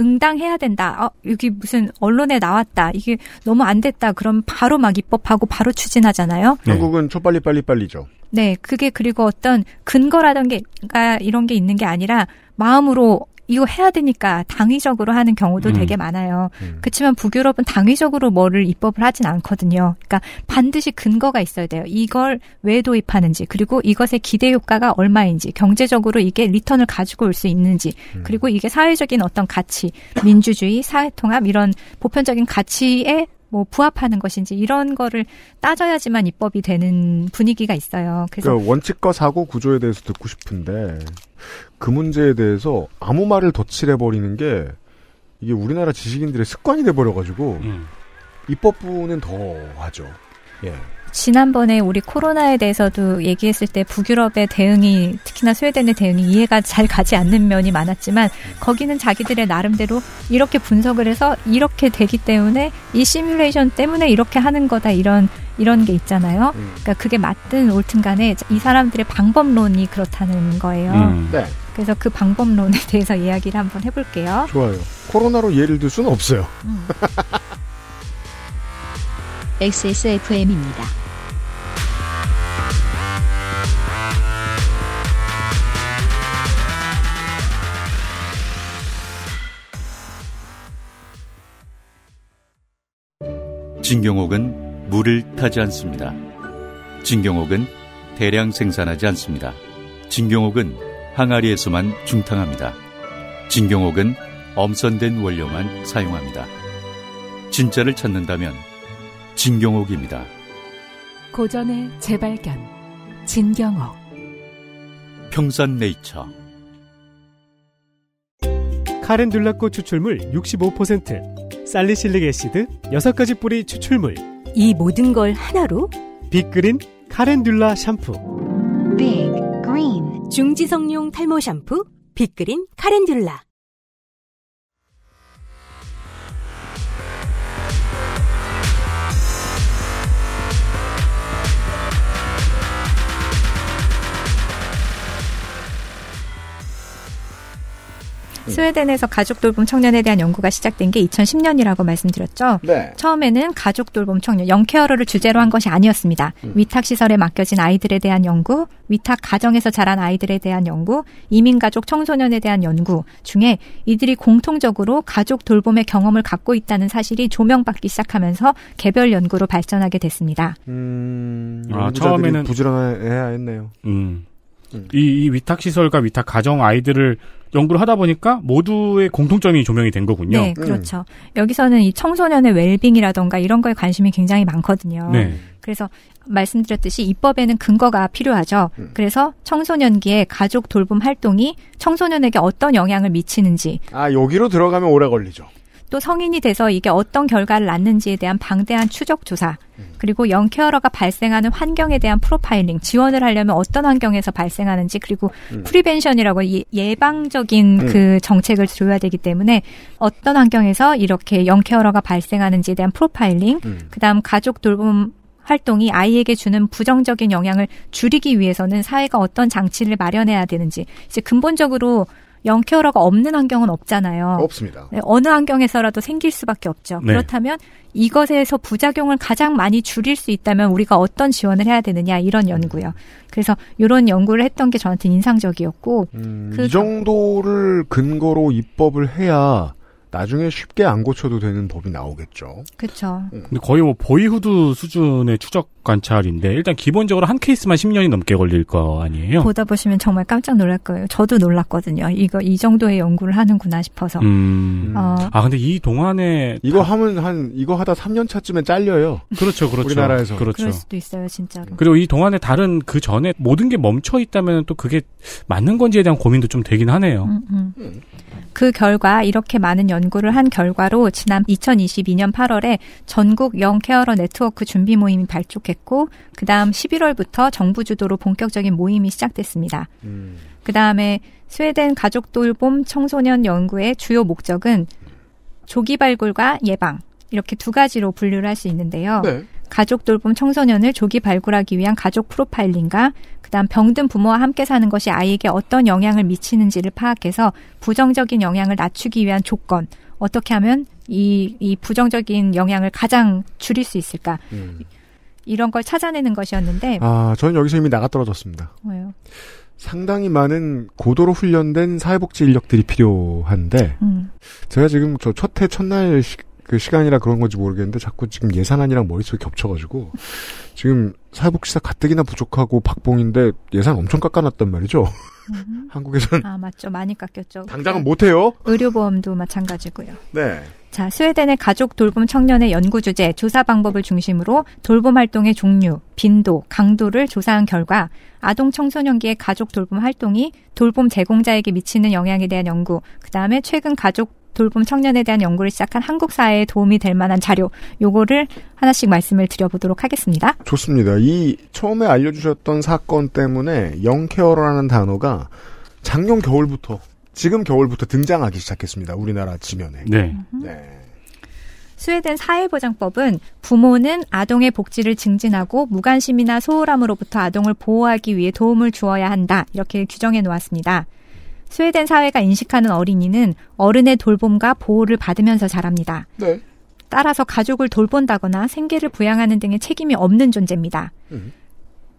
응당해야 된다. 어, 여기 무슨 언론에 나왔다. 이게 너무 안 됐다. 그럼 바로 막 입법하고 바로 추진하잖아요. 한국은 초빨리 빨리 빨리죠. 네, 그게 그리고 어떤 근거라던가 이런 게 있는 게 아니라 마음으로 이거 해야 되니까 당위적으로 하는 경우도 음. 되게 많아요. 그렇지만 북유럽은 당위적으로 뭐를 입법을 하진 않거든요. 그러니까 반드시 근거가 있어야 돼요. 이걸 왜 도입하는지, 그리고 이것의 기대 효과가 얼마인지, 경제적으로 이게 리턴을 가지고 올 수 있는지, 그리고 이게 사회적인 어떤 가치, 민주주의, 사회통합 이런 보편적인 가치에 뭐 부합하는 것인지 이런 거를 따져야지만 입법이 되는 분위기가 있어요. 그래서 그러니까 원칙과 사고 구조에 대해서 듣고 싶은데 그 문제에 대해서 아무 말을 덧칠해 버리는 게 이게 우리나라 지식인들의 습관이 돼 버려 가지고 입법부는 더 하죠. 예. 지난번에 우리 코로나에 대해서도 얘기했을 때 북유럽의 대응이 특히나 스웨덴의 대응이 이해가 잘 가지 않는 면이 많았지만 거기는 자기들의 나름대로 이렇게 분석을 해서 이렇게 되기 때문에 이 시뮬레이션 때문에 이렇게 하는 거다 이런 이런 게 있잖아요. 그러니까 그게 맞든 옳든 간에 이 사람들의 방법론이 그렇다는 거예요. 음. 네. 그래서 그 방법론에 대해서 이야기를 한번 해볼게요. 좋아요. 코로나로 예를 들 수는 없어요. *laughs* XSFM입니다. 진경옥은 물을 타지 않습니다. 진경옥은 대량 생산하지 않습니다. 진경옥은 항아리에서만 중탕합니다. 진경옥은 엄선된 원료만 사용합니다. 진짜를 찾는다면 진경옥입니다. 고전의 재발견 진경옥. 평산네이처. 카렌듈라꽃 추출물 65%, salicylic acid 6가지 뿌리 추출물, 이 모든 걸 하나로? 빅그린 카렌듈라 샴푸. 빅 그린 중지성용 탈모 샴푸 빅그린 카렌듈라 스웨덴에서 가족 돌봄 청년에 대한 연구가 시작된 게 2010년이라고 말씀드렸죠. 네. 처음에는 가족 돌봄 청년, 영케어러를 주제로 한 것이 아니었습니다. 위탁 시설에 맡겨진 아이들에 대한 연구, 위탁 가정에서 자란 아이들에 대한 연구, 이민 가족 청소년에 대한 연구 중에 이들이 공통적으로 가족 돌봄의 경험을 갖고 있다는 사실이 조명받기 시작하면서 개별 연구로 발전하게 됐습니다. 음, 아, 처음에는- 부지런해야 했네요. 음. 이, 이 위탁 시설과 위탁 가정 아이들을 연구를 하다 보니까 모두의 공통점이 조명이 된 거군요. 네, 그렇죠. 여기서는 이 청소년의 웰빙이라던가 이런 거에 관심이 굉장히 많거든요. 네. 그래서 말씀드렸듯이 입법에는 근거가 필요하죠. 음. 그래서 청소년기에 가족 돌봄 활동이 청소년에게 어떤 영향을 미치는지 아, 여기로 들어가면 오래 걸리죠. 또 성인이 돼서 이게 어떤 결과를 낳는지에 대한 방대한 추적 조사, 그리고 young carer가 발생하는 환경에 대한 프로파일링, 지원을 하려면 어떤 환경에서 발생하는지, 그리고 음. prevention이라고 예- 예방적인 음. 그 정책을 줘야 되기 때문에 어떤 환경에서 이렇게 young carer가 발생하는지에 대한 프로파일링, 음. 그 다음 가족 돌봄 활동이 아이에게 주는 부정적인 영향을 줄이기 위해서는 사회가 어떤 장치를 마련해야 되는지 이제 근본적으로 young carer가 없는 환경은 없잖아요. 없습니다. 네, 어느 환경에서라도 생길 수밖에 없죠. 네. 그렇다면 이것에서 부작용을 가장 많이 줄일 수 있다면 우리가 어떤 지원을 해야 되느냐 이런 연구요. 그래서 이런 연구를 했던 게 저한테 인상적이었고 그이 정도를 근거로 입법을 해야 나중에 쉽게 안 고쳐도 되는 법이 나오겠죠. 그렇죠. 근데 거의 뭐 보이후드 수준의 추적 관찰인데 일단 기본적으로 한 케이스만 10년이 넘게 걸릴 거 아니에요? 보다 보시면 정말 깜짝 놀랄 거예요. 저도 놀랐거든요. 이거 이 정도의 연구를 하는구나 싶어서. 음. 어. 아 근데 이 동안에 이거 하면 한 이거 하다 3년 차쯤에 잘려요. 그렇죠, 그렇죠. 우리나라에서 그렇죠. 그럴 수도 있어요, 진짜로. 그리고 이 동안에 다른 그 전에 모든 게 멈춰 있다면 또 그게 맞는 건지에 대한 고민도 좀 되긴 하네요. 음, 음. 그 결과 이렇게 많은 연 구를 한 결과로 지난 2022년 8월에 전국 영케어러 네트워크 준비 모임이 발족했고 그 다음 11월부터 정부 주도로 본격적인 모임이 시작됐습니다. 그 다음에 스웨덴 가족 돌봄 청소년 연구의 주요 목적은 조기 발굴과 예방 이렇게 두 가지로 분류를 할 수 있는데요. 네. 가족 돌봄 청소년을 조기 발굴하기 위한 가족 프로파일링과 그다음 병든 부모와 함께 사는 것이 아이에게 어떤 영향을 미치는지를 파악해서 부정적인 영향을 낮추기 위한 조건 어떻게 하면 이, 이 부정적인 영향을 가장 줄일 수 있을까 이런 걸 찾아내는 것이었는데 아, 저는 여기서 이미 나가 떨어졌습니다. 뭐요? 상당히 많은 고도로 훈련된 사회복지 인력들이 필요한데 음. 제가 지금 저 첫 해 첫날 시, 그 시간이라 그런 건지 모르겠는데 자꾸 지금 예산안이랑 머릿속에 겹쳐가지고 지금 사회복지사 가뜩이나 부족하고 박봉인데 예산 엄청 깎아놨단 말이죠. 한국에선 아 맞죠 많이 깎였죠. 당장은 못해요. 의료보험도 마찬가지고요. 네. 자, 스웨덴의 가족 돌봄 청년의 연구 주제, 조사 방법을 중심으로 돌봄 활동의 종류, 빈도, 강도를 조사한 결과 아동 청소년기의 가족 돌봄 활동이 돌봄 제공자에게 미치는 영향에 대한 연구, 그 다음에 최근 가족 돌봄 청년에 대한 연구를 시작한 한국 사회에 도움이 될 만한 자료, 요거를 하나씩 말씀을 드려보도록 하겠습니다. 좋습니다. 이 처음에 알려주셨던 사건 때문에 영케어라는 단어가 작년 겨울부터 지금 겨울부터 등장하기 시작했습니다. 우리나라 지면에. 네. 네. 스웨덴 사회보장법은 부모는 아동의 복지를 증진하고 무관심이나 소홀함으로부터 아동을 보호하기 위해 도움을 주어야 한다. 이렇게 규정해 놓았습니다. 스웨덴 사회가 인식하는 어린이는 어른의 돌봄과 보호를 받으면서 자랍니다. 네. 따라서 가족을 돌본다거나 생계를 부양하는 등의 책임이 없는 존재입니다. 음.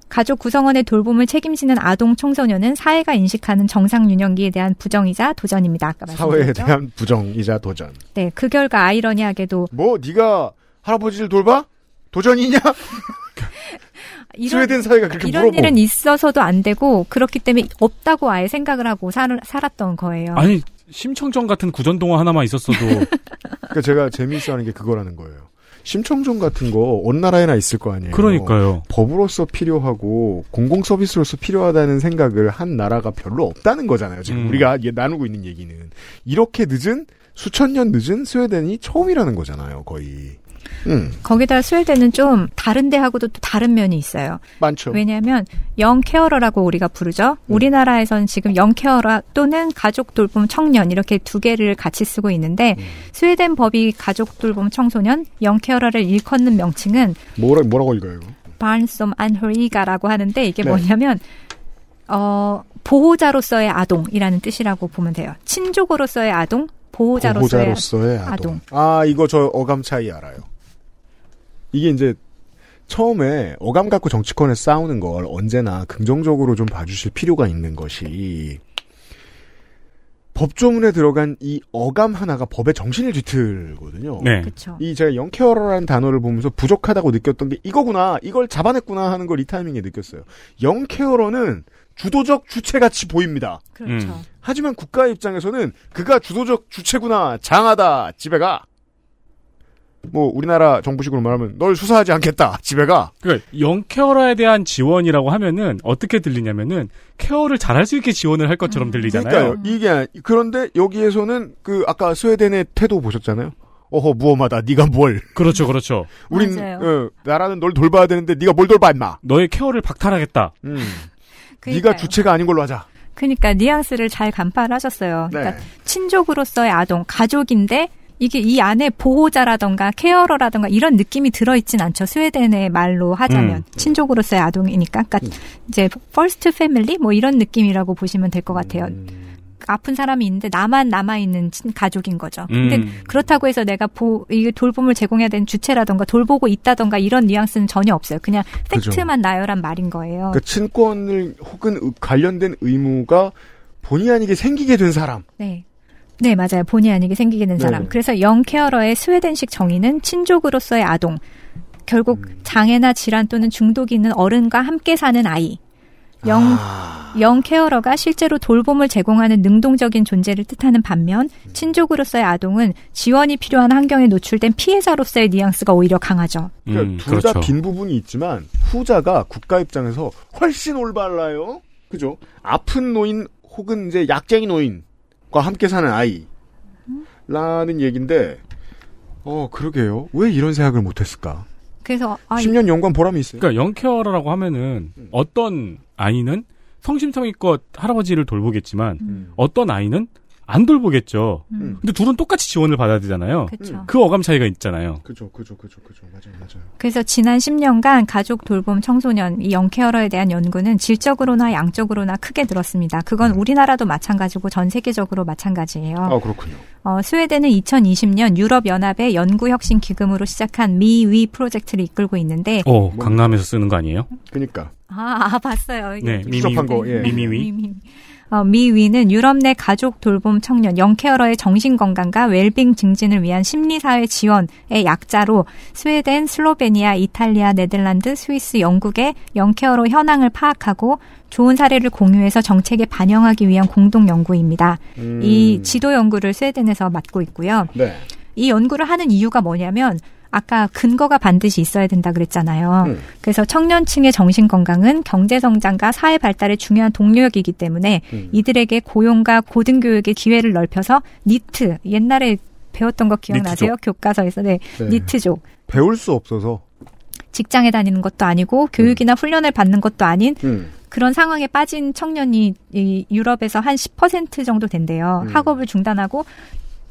가족 구성원의 돌봄을 책임지는 아동 청소년은 사회가 인식하는 정상 유년기에 대한 부정이자 도전입니다. 아까 사회에? 대한 부정이자 도전. 네, 그 결과 아이러니하게도 뭐 네가 할아버지를 돌봐? 도전이냐? *laughs* 이런, 스웨덴 사회가 그렇게 이런 물어보. 일은 있어서도 안 되고 그렇기 때문에 없다고 아예 생각을 하고 살, 살았던 거예요. 아니 심청정 같은 구전 동화 하나만 있었어도 *laughs* 그러니까 제가 재미있어하는 게 그거라는 거예요. 심청정 같은 거 어느 나라에나 있을 거 아니에요. 그러니까요. 법으로서 필요하고 공공 서비스로서 필요하다는 생각을 한 나라가 별로 없다는 거잖아요. 지금 음. 우리가 예- 나누고 있는 얘기는 이렇게 늦은 수천 년 늦은 스웨덴이 처음이라는 거잖아요. 거의. 음, 거기다 스웨덴은 좀 다른 데하고도 또 다른 면이 있어요. 많죠. 왜냐하면 영 케어러라고 우리가 부르죠. 우리나라에서는 지금 영 케어러 또는 가족 돌봄 청년 이렇게 두 개를 같이 쓰고 있는데 스웨덴 법이 가족 돌봄 청소년 영 케어러를 일컫는 명칭은 뭐라 뭐라고 읽어요? barnsom anhöriga라고 하는데 이게 네. 뭐냐면 어 보호자로서의 아동이라는 뜻이라고 보면 돼요. 친족으로서의 아동, 보호자로서의, 보호자로서의 아동. 아 이거 저 어감 차이 알아요. 이게 이제 처음에 어감 갖고 정치권에 싸우는 걸 언제나 긍정적으로 좀 봐주실 필요가 있는 것이 법조문에 들어간 이 어감 하나가 법의 정신을 뒤틀거든요. 네. 그쵸. 이 제가 영케어러라는 단어를 보면서 부족하다고 느꼈던 게 이거구나, 이걸 잡아냈구나 하는 걸 이 타이밍에 느꼈어요. 영케어러는 주도적 주체같이 보입니다. 그렇죠. 음. 하지만 국가 입장에서는 그가 주도적 주체구나, 장하다, 집에 가. 뭐 우리나라 정부식으로 말하면 널 수사하지 않겠다. 집에 가. 그러니까 영케어러에 대한 지원이라고 하면은 어떻게 들리냐면은 케어를 잘할 수 있게 지원을 할 것처럼 들리잖아요. 그러니까요. 이게 그런데 여기에서는 그 아까 스웨덴의 태도 보셨잖아요. 어허 무엄하다. 네가 뭘? 그렇죠, 그렇죠. 우린. 어, 나라는 널 돌봐야 되는데 네가 뭘 돌봐 임마. 너의 케어를 박탈하겠다. 음. 네가 주체가 아닌 걸로 하자. 그러니까 뉘앙스를 잘 간파하셨어요. 그러니까 네. 친족으로서의 아동, 가족인데 이게 이 안에 보호자라던가 케어러라던가 이런 느낌이 들어있진 않죠. 스웨덴의 말로 하자면 음. 친족으로서의 아동이니까, 그러니까 이제 first family 뭐 이런 느낌이라고 보시면 될 것 같아요. 아픈 사람이 있는데 나만 남아 있는 가족인 거죠. 근데 음. 그렇다고 해서 내가 보 이게 돌봄을 제공해야 되는 주체라던가 돌보고 있다던가 이런 뉘앙스는 전혀 없어요. 그냥 그죠. 팩트만 나열한 말인 거예요. 그 친권을 혹은 의- 관련된 의무가 본의 아니게 생기게 된 사람. 네. 네, 맞아요. 본의 아니게 생기게 된 사람. 네. 그래서 young carer의 스웨덴식 정의는 친족으로서의 아동. 결국 음. 장애나 질환 또는 중독이 있는 어른과 함께 사는 아이. 영, 아. 영 케어러가 실제로 돌봄을 제공하는 능동적인 존재를 뜻하는 반면 친족으로서의 아동은 지원이 필요한 환경에 노출된 피해자로서의 뉘앙스가 오히려 강하죠. 그러니까 둘다빈 부분이 있지만 후자가 국가 입장에서 훨씬 올바라요. 그죠? 아픈 노인 혹은 이제 약쟁이 노인과 함께 사는 아이 라는 얘기인데 어 그러게요. 왜 이런 생각을 못했을까? 그래서 아, 10년 연관 보람이 있어요. 그러니까 영케어러라고 하면은 어떤 아이는 성심성의껏 할아버지를 돌보겠지만 음. 어떤 아이는 안 돌보겠죠. 음. 근데 둘은 똑같이 지원을 받아야 되잖아요. 그쵸. 그 어감 차이가 있잖아요. 그죠, 그죠, 그죠, 그죠. 맞아요, 맞아요. 그래서 지난 10년간 가족 돌봄 청소년 이 영케어러에 대한 연구는 질적으로나 양적으로나 크게 늘었습니다. 그건 우리나라도 마찬가지고 전 세계적으로 마찬가지예요. 아 그렇군요. 어, 스웨덴은 2020년 유럽 연합의 연구 혁신 기금으로 시작한 ME-WE 프로젝트를 이끌고 있는데 어, 강남에서 쓰는 거 아니에요? 그니까. 아, 아, 봤어요. 네, 미미, 추적한 거, 예. 미미위. 미미. 어, ME-WE는 유럽 내 가족 돌봄 청년 young carer의 정신 건강과 웰빙 증진을 위한 심리사회 지원의 약자로 스웨덴, 슬로베니아, 이탈리아, 네덜란드, 스위스, 영국의 young carer 현황을 파악하고 좋은 사례를 공유해서 정책에 반영하기 위한 공동 연구입니다. 음. 이 지도 연구를 스웨덴에서 맡고 있고요. 네. 이 연구를 하는 이유가 뭐냐면 아까 근거가 반드시 있어야 된다 그랬잖아요. 음. 그래서 청년층의 정신 건강은 경제 성장과 사회 발달의 중요한 동력이기 때문에 음. 이들에게 고용과 고등 교육의 기회를 넓혀서 니트 옛날에 배웠던 거 기억나세요? 니트족. 교과서에서 네. 네. 니트족 배울 수 없어서. 직장에 다니는 것도 아니고 교육이나 훈련을 받는 것도 아닌 음. 그런 상황에 빠진 청년이 이 유럽에서 한 10% 정도 된대요. 음. 학업을 중단하고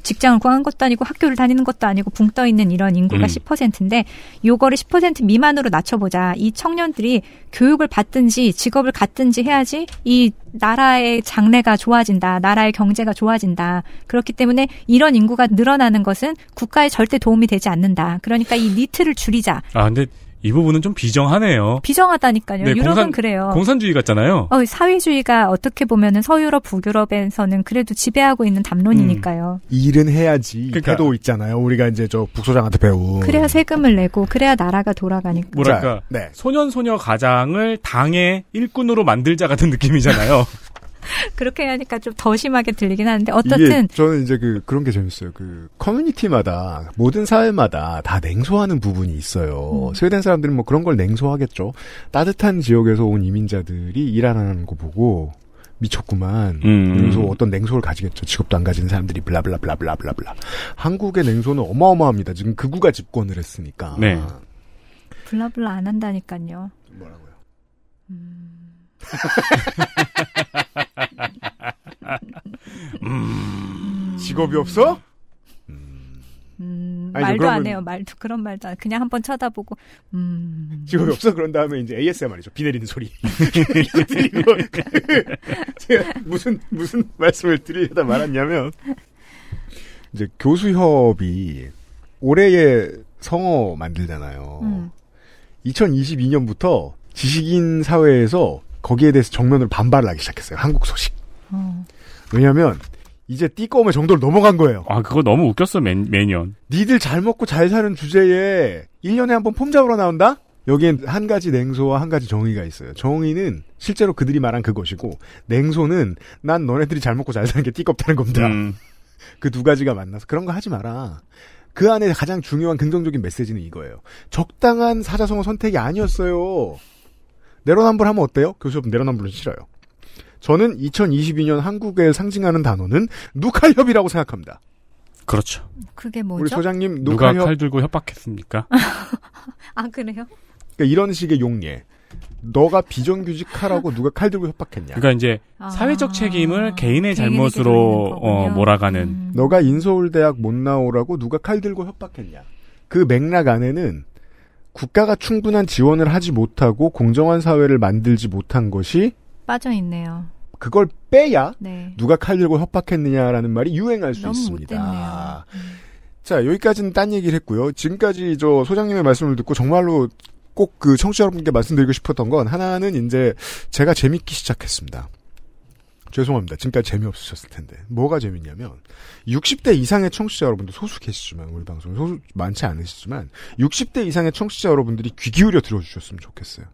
직장을 구한 것도 아니고 학교를 다니는 것도 아니고 붕 떠 있는 이런 인구가 음. 10%인데 요거를 10% 미만으로 낮춰보자. 이 청년들이 교육을 받든지 직업을 갖든지 해야지 이 나라의 장래가 좋아진다. 나라의 경제가 좋아진다. 그렇기 때문에 이런 인구가 늘어나는 것은 국가에 절대 도움이 되지 않는다. 그러니까 이 니트를 줄이자. 아, 근데 이 부분은 좀 비정하네요. 비정하다니까요. 네, 유럽은 공산- 그래요. 공산주의 같잖아요. 어, 사회주의가 어떻게 보면은 서유럽, 북유럽에서는 그래도 지배하고 있는 담론이니까요. 일은 해야지. 그러니까- 태도 있잖아요. 우리가 이제 저 북소장한테 배운. 그래야 세금을 내고 그래야 나라가 돌아가니까. 뭐랄까 자, 네. 소년 소녀 가장을 당의 일꾼으로 만들자 같은 느낌이잖아요. *laughs* *laughs* 그렇게 하니까 좀 더 심하게 들리긴 하는데 어떻든 저는 이제 그 그런 게 재밌어요. 그 커뮤니티마다 모든 사회마다 다 냉소하는 부분이 있어요. 음. 스웨덴 사람들은 뭐 그런 걸 냉소하겠죠. 따뜻한 지역에서 온 이민자들이 일안 하는 거 보고 미쳤구만. 음. 그래서 어떤 냉소를 가지겠죠. 직업도 안 가진 사람들이 블라블라블라블라블라. 한국의 냉소는 어마어마합니다. 지금 극우가 집권을 했으니까. 네. 블라블라 안 한다니까요. 뭐라고요? *laughs* 직업이 없어? 음, 아니죠, 말도 그러면- 안 해요. 말도 그런 말도 안. 그냥 한번 쳐다보고 음. 직업이 없어? 그런 다음에 이제 ASMR이죠. 비 내리는 소리. *laughs* 거. 제가 무슨, 무슨 말씀을 드리려다 말았냐면, 이제 교수협이 올해의 성어 만들잖아요. 음. 2022년부터 지식인 사회에서 거기에 대해서 정면으로 반발을 하기 시작했어요. 한국 소식. 어. 왜냐면, 이제 띠꺼움의 정도를 넘어간 거예요. 아, 그거 너무 웃겼어, 매, 매년. 니들 잘 먹고 잘 사는 주제에 1년에 한 번 폼 잡으러 나온다? 여기엔 한 가지 냉소와 한 가지 정의가 있어요. 정의는 실제로 그들이 말한 그것이고, 냉소는 난 너네들이 잘 먹고 잘 사는 게 띠껍다는 겁니다. 음. *laughs* 그두 가지가 만나서 그런 거 하지 마라. 그 안에 가장 중요한 긍정적인 메시지는 이거예요. 적당한 사자성어 선택이 아니었어요. 내로남불하면 어때요? 교수 여러분 내로남불은 싫어요. 저는 2022년 한국을 상징하는 단어는 누칼협이라고 생각합니다. 그렇죠. 그게 뭐죠? 우리 소장님 누가 누칼협 칼 들고 협박했습니까? *laughs* 아 그래요? 그러니까 이런 식의 용례. 너가 비정규직하라고 *laughs* 누가 칼 들고 협박했냐. 그러니까 이제 아. 사회적 책임을 개인의 잘못으로 어. 몰아가는 너가 인서울대학 못 나오라고 누가 칼 들고 협박했냐. 그 맥락 안에는 국가가 충분한 지원을 하지 못하고 공정한 사회를 만들지 못한 것이 빠져 있네요. 그걸 빼야 네. 누가 칼 들고 협박했느냐라는 말이 유행할 수 있습니다. 못됐네요. 자, 여기까지는 딴 얘기를 했고요. 지금까지 저 소장님의 말씀을 듣고 정말로 꼭 그 청취자 여러분께 말씀드리고 싶었던 건 하나는 이제 제가 재밌기 시작했습니다. 죄송합니다. 지금까지 재미없으셨을 텐데. 뭐가 재밌냐면 60대 이상의 청취자 여러분들 소수 계시지만 우리 방송 소수 많지 않으시지만 60대 이상의 청취자 여러분들이 귀 기울여 들어주셨으면 좋겠어요.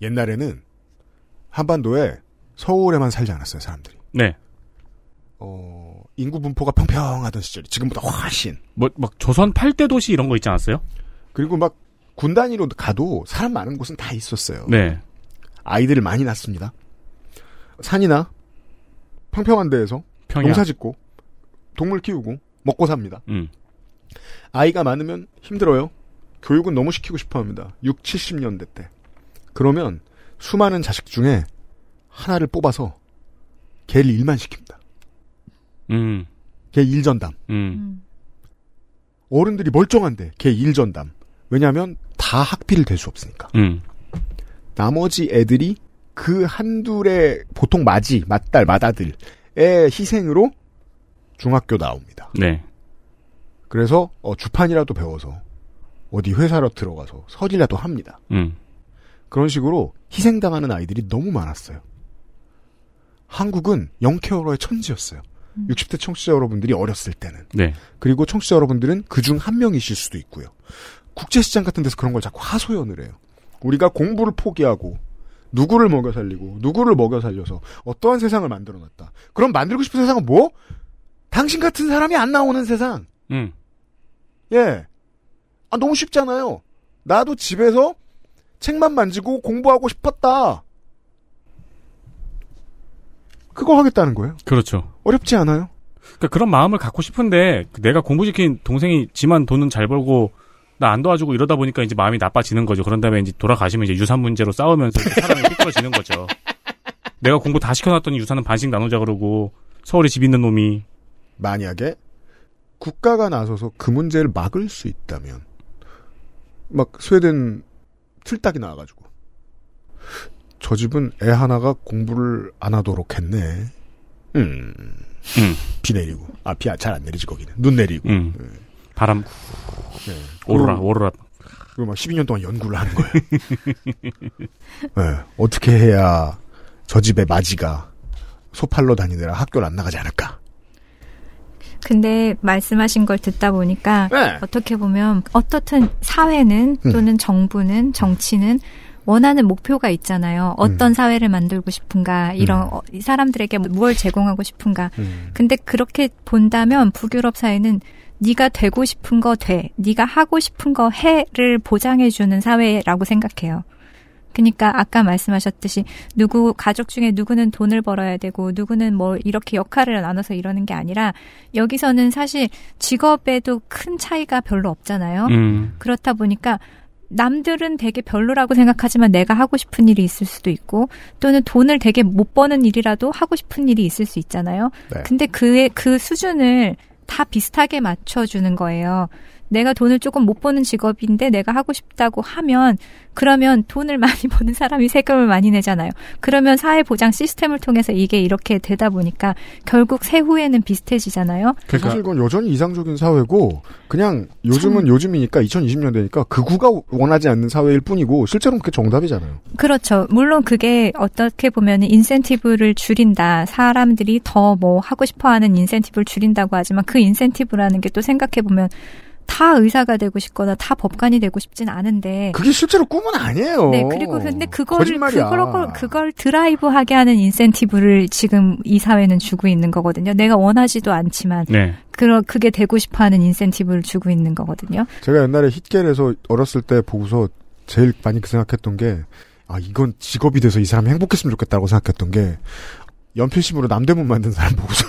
옛날에는 한반도에 서울에만 살지 않았어요, 사람들이. 네. 어, 인구 분포가 평평하던 시절이 지금보다 훨씬. 뭐 막 조선 8대 도시 이런 거 있지 않았어요? 그리고 막 군 단위로 가도 사람 많은 곳은 다 있었어요. 네. 아이들을 많이 낳습니다. 산이나 평평한 데에서 평야. 농사 짓고 동물 키우고 먹고 삽니다. 음. 아이가 많으면 힘들어요. 교육은 너무 시키고 싶어 합니다. 6, 70년대 때. 그러면 수많은 자식 중에 하나를 뽑아서 걔를 일만 시킵니다. 음. 걔 일전담. 음. 어른들이 멀쩡한데 걔 일전담. 왜냐하면 다 학비를 댈 수 없으니까. 음. 나머지 애들이 그 한둘의 보통 마지, 맏딸, 맏아들의 희생으로 중학교 나옵니다. 네. 그래서 어, 주판이라도 배워서 어디 회사로 들어가서 설이라도 합니다. 음. 그런 식으로 희생당하는 아이들이 너무 많았어요. 한국은 영케어러의 천지였어요. 60대 청취자 여러분들이 어렸을 때는. 네. 그리고 청취자 여러분들은 그 중 한 명이실 수도 있고요. 국제시장 같은 데서 그런 걸 자꾸 하소연을 해요. 우리가 공부를 포기하고 누구를 먹여 살리고 누구를 먹여 살려서 어떠한 세상을 만들어 놨다. 그럼 만들고 싶은 세상은 뭐? 당신 같은 사람이 안 나오는 세상. 음. 예. 아, 너무 쉽잖아요. 나도 집에서 책만 만지고 공부하고 싶었다. 그거 하겠다는 거예요. 그렇죠. 어렵지 않아요? 그러니까 그런 마음을 갖고 싶은데 내가 공부시킨 동생이 지만 돈은 잘 벌고 나 안 도와주고 이러다 보니까 이제 마음이 나빠지는 거죠. 그런 다음에 이제 돌아가시면 이제 유산 문제로 싸우면서 사람이 삐뚤어지는 거죠. *laughs* 내가 공부 다 시켜놨더니 유산은 반씩 나누자 그러고 서울에 집 있는 놈이 만약에 국가가 나서서 그 문제를 막을 수 있다면 막 스웨덴 틀딱이 나와가지고 저 집은 애 하나가 공부를 안 하도록 했네. 음. 비 내리고 아 비 잘 안 내리지 거기는 눈 내리고 음. 바람 네. 오로라 오로라 그리고 막 12년 동안 연구를 하는 거예요. *laughs* 네. 어떻게 해야 저 집의 마지가 소팔로 다니느라 학교를 안 나가지 않을까? 근데 말씀하신 걸 듣다 보니까 네. 어떻게 보면 어떻든 사회는 음. 또는 정부는 정치는 원하는 목표가 있잖아요. 어떤 사회를 만들고 싶은가, 이런 어, 이 사람들에게 무엇을 제공하고 싶은가. 음. 근데 그렇게 본다면 북유럽 사회는 네가 되고 싶은 거 돼, 네가 하고 싶은 거 해를 보장해 주는 사회라고 생각해요. 그러니까 아까 말씀하셨듯이 누구 가족 중에 누구는 돈을 벌어야 되고 누구는 뭐 이렇게 역할을 나눠서 이러는 게 아니라 여기서는 사실 직업에도 큰 차이가 별로 없잖아요. 음. 그렇다 보니까 남들은 되게 별로라고 생각하지만 내가 하고 싶은 일이 있을 수도 있고 또는 돈을 되게 못 버는 일이라도 하고 싶은 일이 있을 수 있잖아요. 네. 근데 그의 그 수준을 다 비슷하게 맞춰주는 거예요. 내가 돈을 조금 못 버는 직업인데 내가 하고 싶다고 하면 그러면 돈을 많이 *laughs* 버는 사람이 세금을 많이 내잖아요. 그러면 사회보장 시스템을 통해서 이게 이렇게 되다 보니까 결국 세후에는 비슷해지잖아요. 사실 그건 여전히 이상적인 사회고 그냥 요즘은 요즘이니까 2020년대니까 극우가 원하지 않는 사회일 뿐이고 실제로는 그게 정답이잖아요. 그렇죠. 물론 그게 어떻게 보면 인센티브를 줄인다. 사람들이 더 뭐 하고 싶어 하는 인센티브를 줄인다고 하지만 그 인센티브라는 게 또 생각해 보면 다 의사가 되고 싶거나 다 법관이 되고 싶진 않은데 그게 실제로 꿈은 아니에요. 네, 그리고 근데 그거를. 그걸 그걸 드라이브하게 하는 인센티브를 지금 이 사회는 주고 있는 거거든요. 내가 원하지도 않지만 네. 그러 그게 되고 싶어하는 인센티브를 주고 있는 거거든요. 제가 옛날에 힛겔에서 어렸을 때 보고서 제일 많이 그 생각했던 게, 아, 이건 직업이 돼서 이 사람이 행복했으면 좋겠다고 생각했던 게, 연필심으로 남대문 만든 사람 보고서,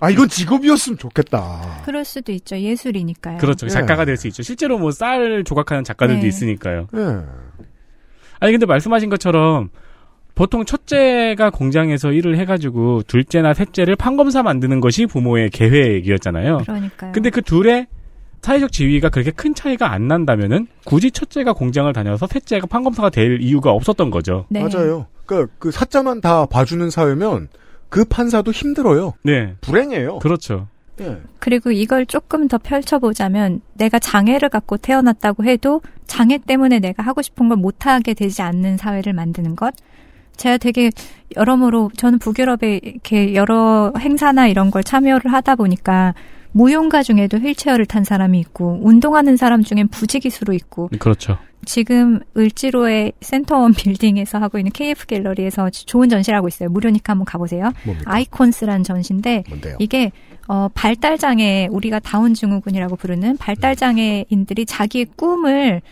아, 이건 직업이었으면 좋겠다. 그럴 수도 있죠. 예술이니까요. 그렇죠. 네. 작가가 될 수 있죠. 실제로 뭐 쌀 조각하는 작가들도 네. 있으니까요. 네. 아니 근데 말씀하신 것처럼 보통 첫째가 공장에서 일을 해가지고 둘째나 셋째를 판검사 만드는 것이 부모의 계획이었잖아요. 그러니까요. 근데 그 둘의 사회적 지위가 그렇게 큰 차이가 안 난다면은 굳이 첫째가 공장을 다녀서 셋째가 판검사가 될 이유가 없었던 거죠. 네. 맞아요. 그, 그 사자만 다 봐주는 사회면 그 판사도 힘들어요. 네. 불행해요. 그렇죠. 예. 그리고 이걸 조금 더 펼쳐보자면 내가 장애를 갖고 태어났다고 해도 장애 때문에 내가 하고 싶은 걸 못하게 되지 않는 사회를 만드는 것. 제가 되게 여러모로 저는 북유럽에 이렇게 여러 행사나 이런 걸 참여를 하다 보니까 무용가 중에도 휠체어를 탄 사람이 있고 운동하는 사람 중엔 부지기수로 있고 그렇죠. 지금 을지로의 센터원 *laughs* 빌딩에서 하고 있는 KF 갤러리에서 좋은 전시를 하고 있어요. 무료니까 한번 가보세요. 뭡니까? 아이콘스란 전시인데 뭔데요? 이게 어, 발달 장애 우리가 다운 증후군이라고 부르는 발달 장애인들이 자기의 꿈을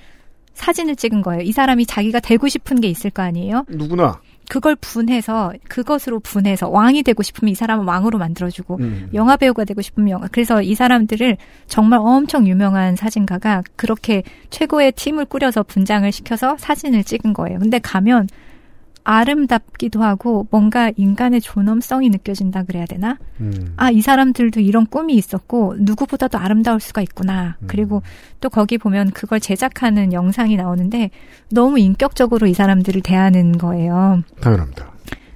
사진을 찍은 거예요. 이 사람이 자기가 되고 싶은 게 있을 거 아니에요. 누구나. 그걸 분해서 그것으로 분해서 왕이 되고 싶으면 이 사람은 왕으로 만들어주고 음. 영화 배우가 되고 싶으면 영화. 그래서 이 사람들을 정말 엄청 유명한 사진가가 그렇게 최고의 팀을 꾸려서 분장을 시켜서 사진을 찍은 거예요. 근데 가면 아름답기도 하고 뭔가 인간의 존엄성이 느껴진다 그래야 되나? 음. 아, 이 사람들도 이런 꿈이 있었고 누구보다도 아름다울 수가 있구나. 음. 그리고 또 거기 보면 그걸 제작하는 영상이 나오는데 너무 인격적으로 이 사람들을 대하는 거예요. 당연합니다.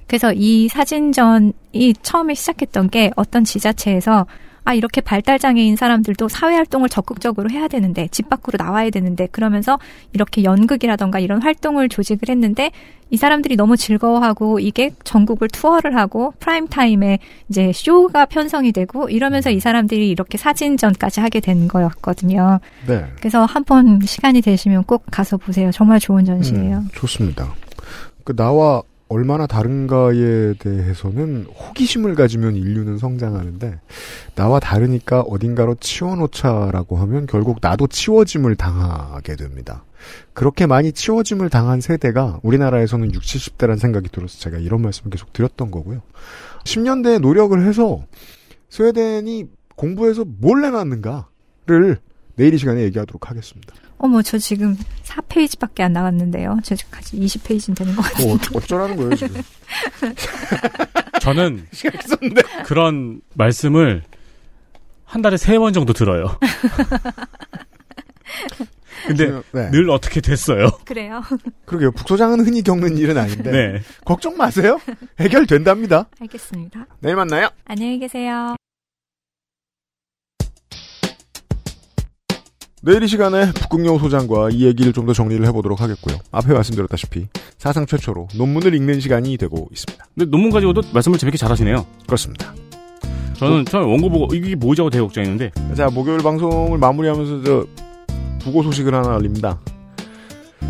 그래서 이 사진전이 처음에 시작했던 게 어떤 지자체에서 아 이렇게 발달 장애인 사람들도 사회 활동을 적극적으로 해야 되는데 집 밖으로 나와야 되는데 그러면서 이렇게 연극이라던가 이런 활동을 조직을 했는데 이 사람들이 너무 즐거워하고 이게 전국을 투어를 하고 프라임 타임에 이제 쇼가 편성이 되고 이러면서 이 사람들이 이렇게 사진전까지 하게 된 거였거든요. 네. 그래서 한 번 시간이 되시면 꼭 가서 보세요. 정말 좋은 전시예요. 음, 좋습니다. 그 나와 얼마나 다른가에 대해서는 호기심을 가지면 인류는 성장하는데 나와 다르니까 어딘가로 치워놓자라고 하면 결국 나도 치워짐을 당하게 됩니다. 그렇게 많이 치워짐을 당한 세대가 우리나라에서는 60, 70대란 생각이 들어서 제가 이런 말씀을 계속 드렸던 거고요. 10년대에 노력을 해서 스웨덴이 공부해서 뭘 내놨는가를 내일 이 시간에 얘기하도록 하겠습니다. 어머, 저 지금 4페이지밖에 안 나갔는데요. 저 지금까지 20페이지는 되는 것 같아요. 뭐 어, 어쩌라는 거예요, 지금. *laughs* 저는. 그런 말씀을 한 달에 세 번 정도 들어요. *laughs* 근데 네. 늘 어떻게 됐어요. 그래요? 그러게요. 북소장은 흔히 겪는 일은 아닌데. 네. 걱정 마세요. 해결된답니다. 알겠습니다. 내일 만나요. 안녕히 계세요. 내일 이 시간에 북극여우 소장과 이 얘기를 좀 더 정리를 해보도록 하겠고요. 앞에 말씀드렸다시피 사상 최초로 논문을 읽는 시간이 되고 있습니다. 근데 논문 가지고도 말씀을 재밌게 잘하시네요. 그렇습니다. 저는 처음에 원고 보고 이게 뭐지 하고 되게 걱정했는데 자, 목요일 방송을 마무리하면서 저 부고 소식을 하나 알립니다.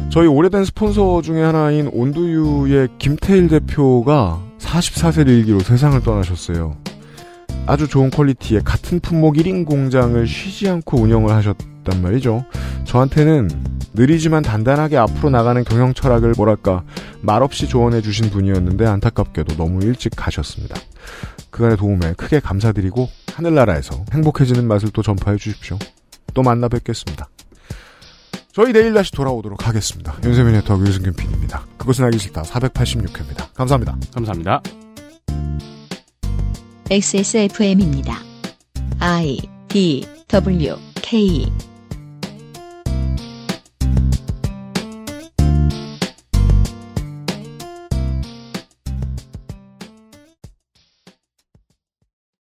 저희 오래된 스폰서 중에 하나인 온두유의 김태일 대표가 44세 일기로 세상을 떠나셨어요. 아주 좋은 퀄리티의 같은 품목 1인 공장을 쉬지 않고 운영을 하셨 단 말이죠. 저한테는 느리지만 단단하게 앞으로 나가는 경영 철학을 뭐랄까 말없이 조언해 주신 분이었는데 안타깝게도 너무 일찍 가셨습니다. 그간의 도움에 크게 감사드리고 하늘나라에서 행복해지는 맛을 또 전파해 주십시오. 또 만나 뵙겠습니다. 저희 내일 다시 돌아오도록 하겠습니다. 윤세민 네트워크 유승균 PD입니다. 그것은 알기 싫다 486회입니다. 감사합니다. 감사합니다. XSFM입니다. I D W K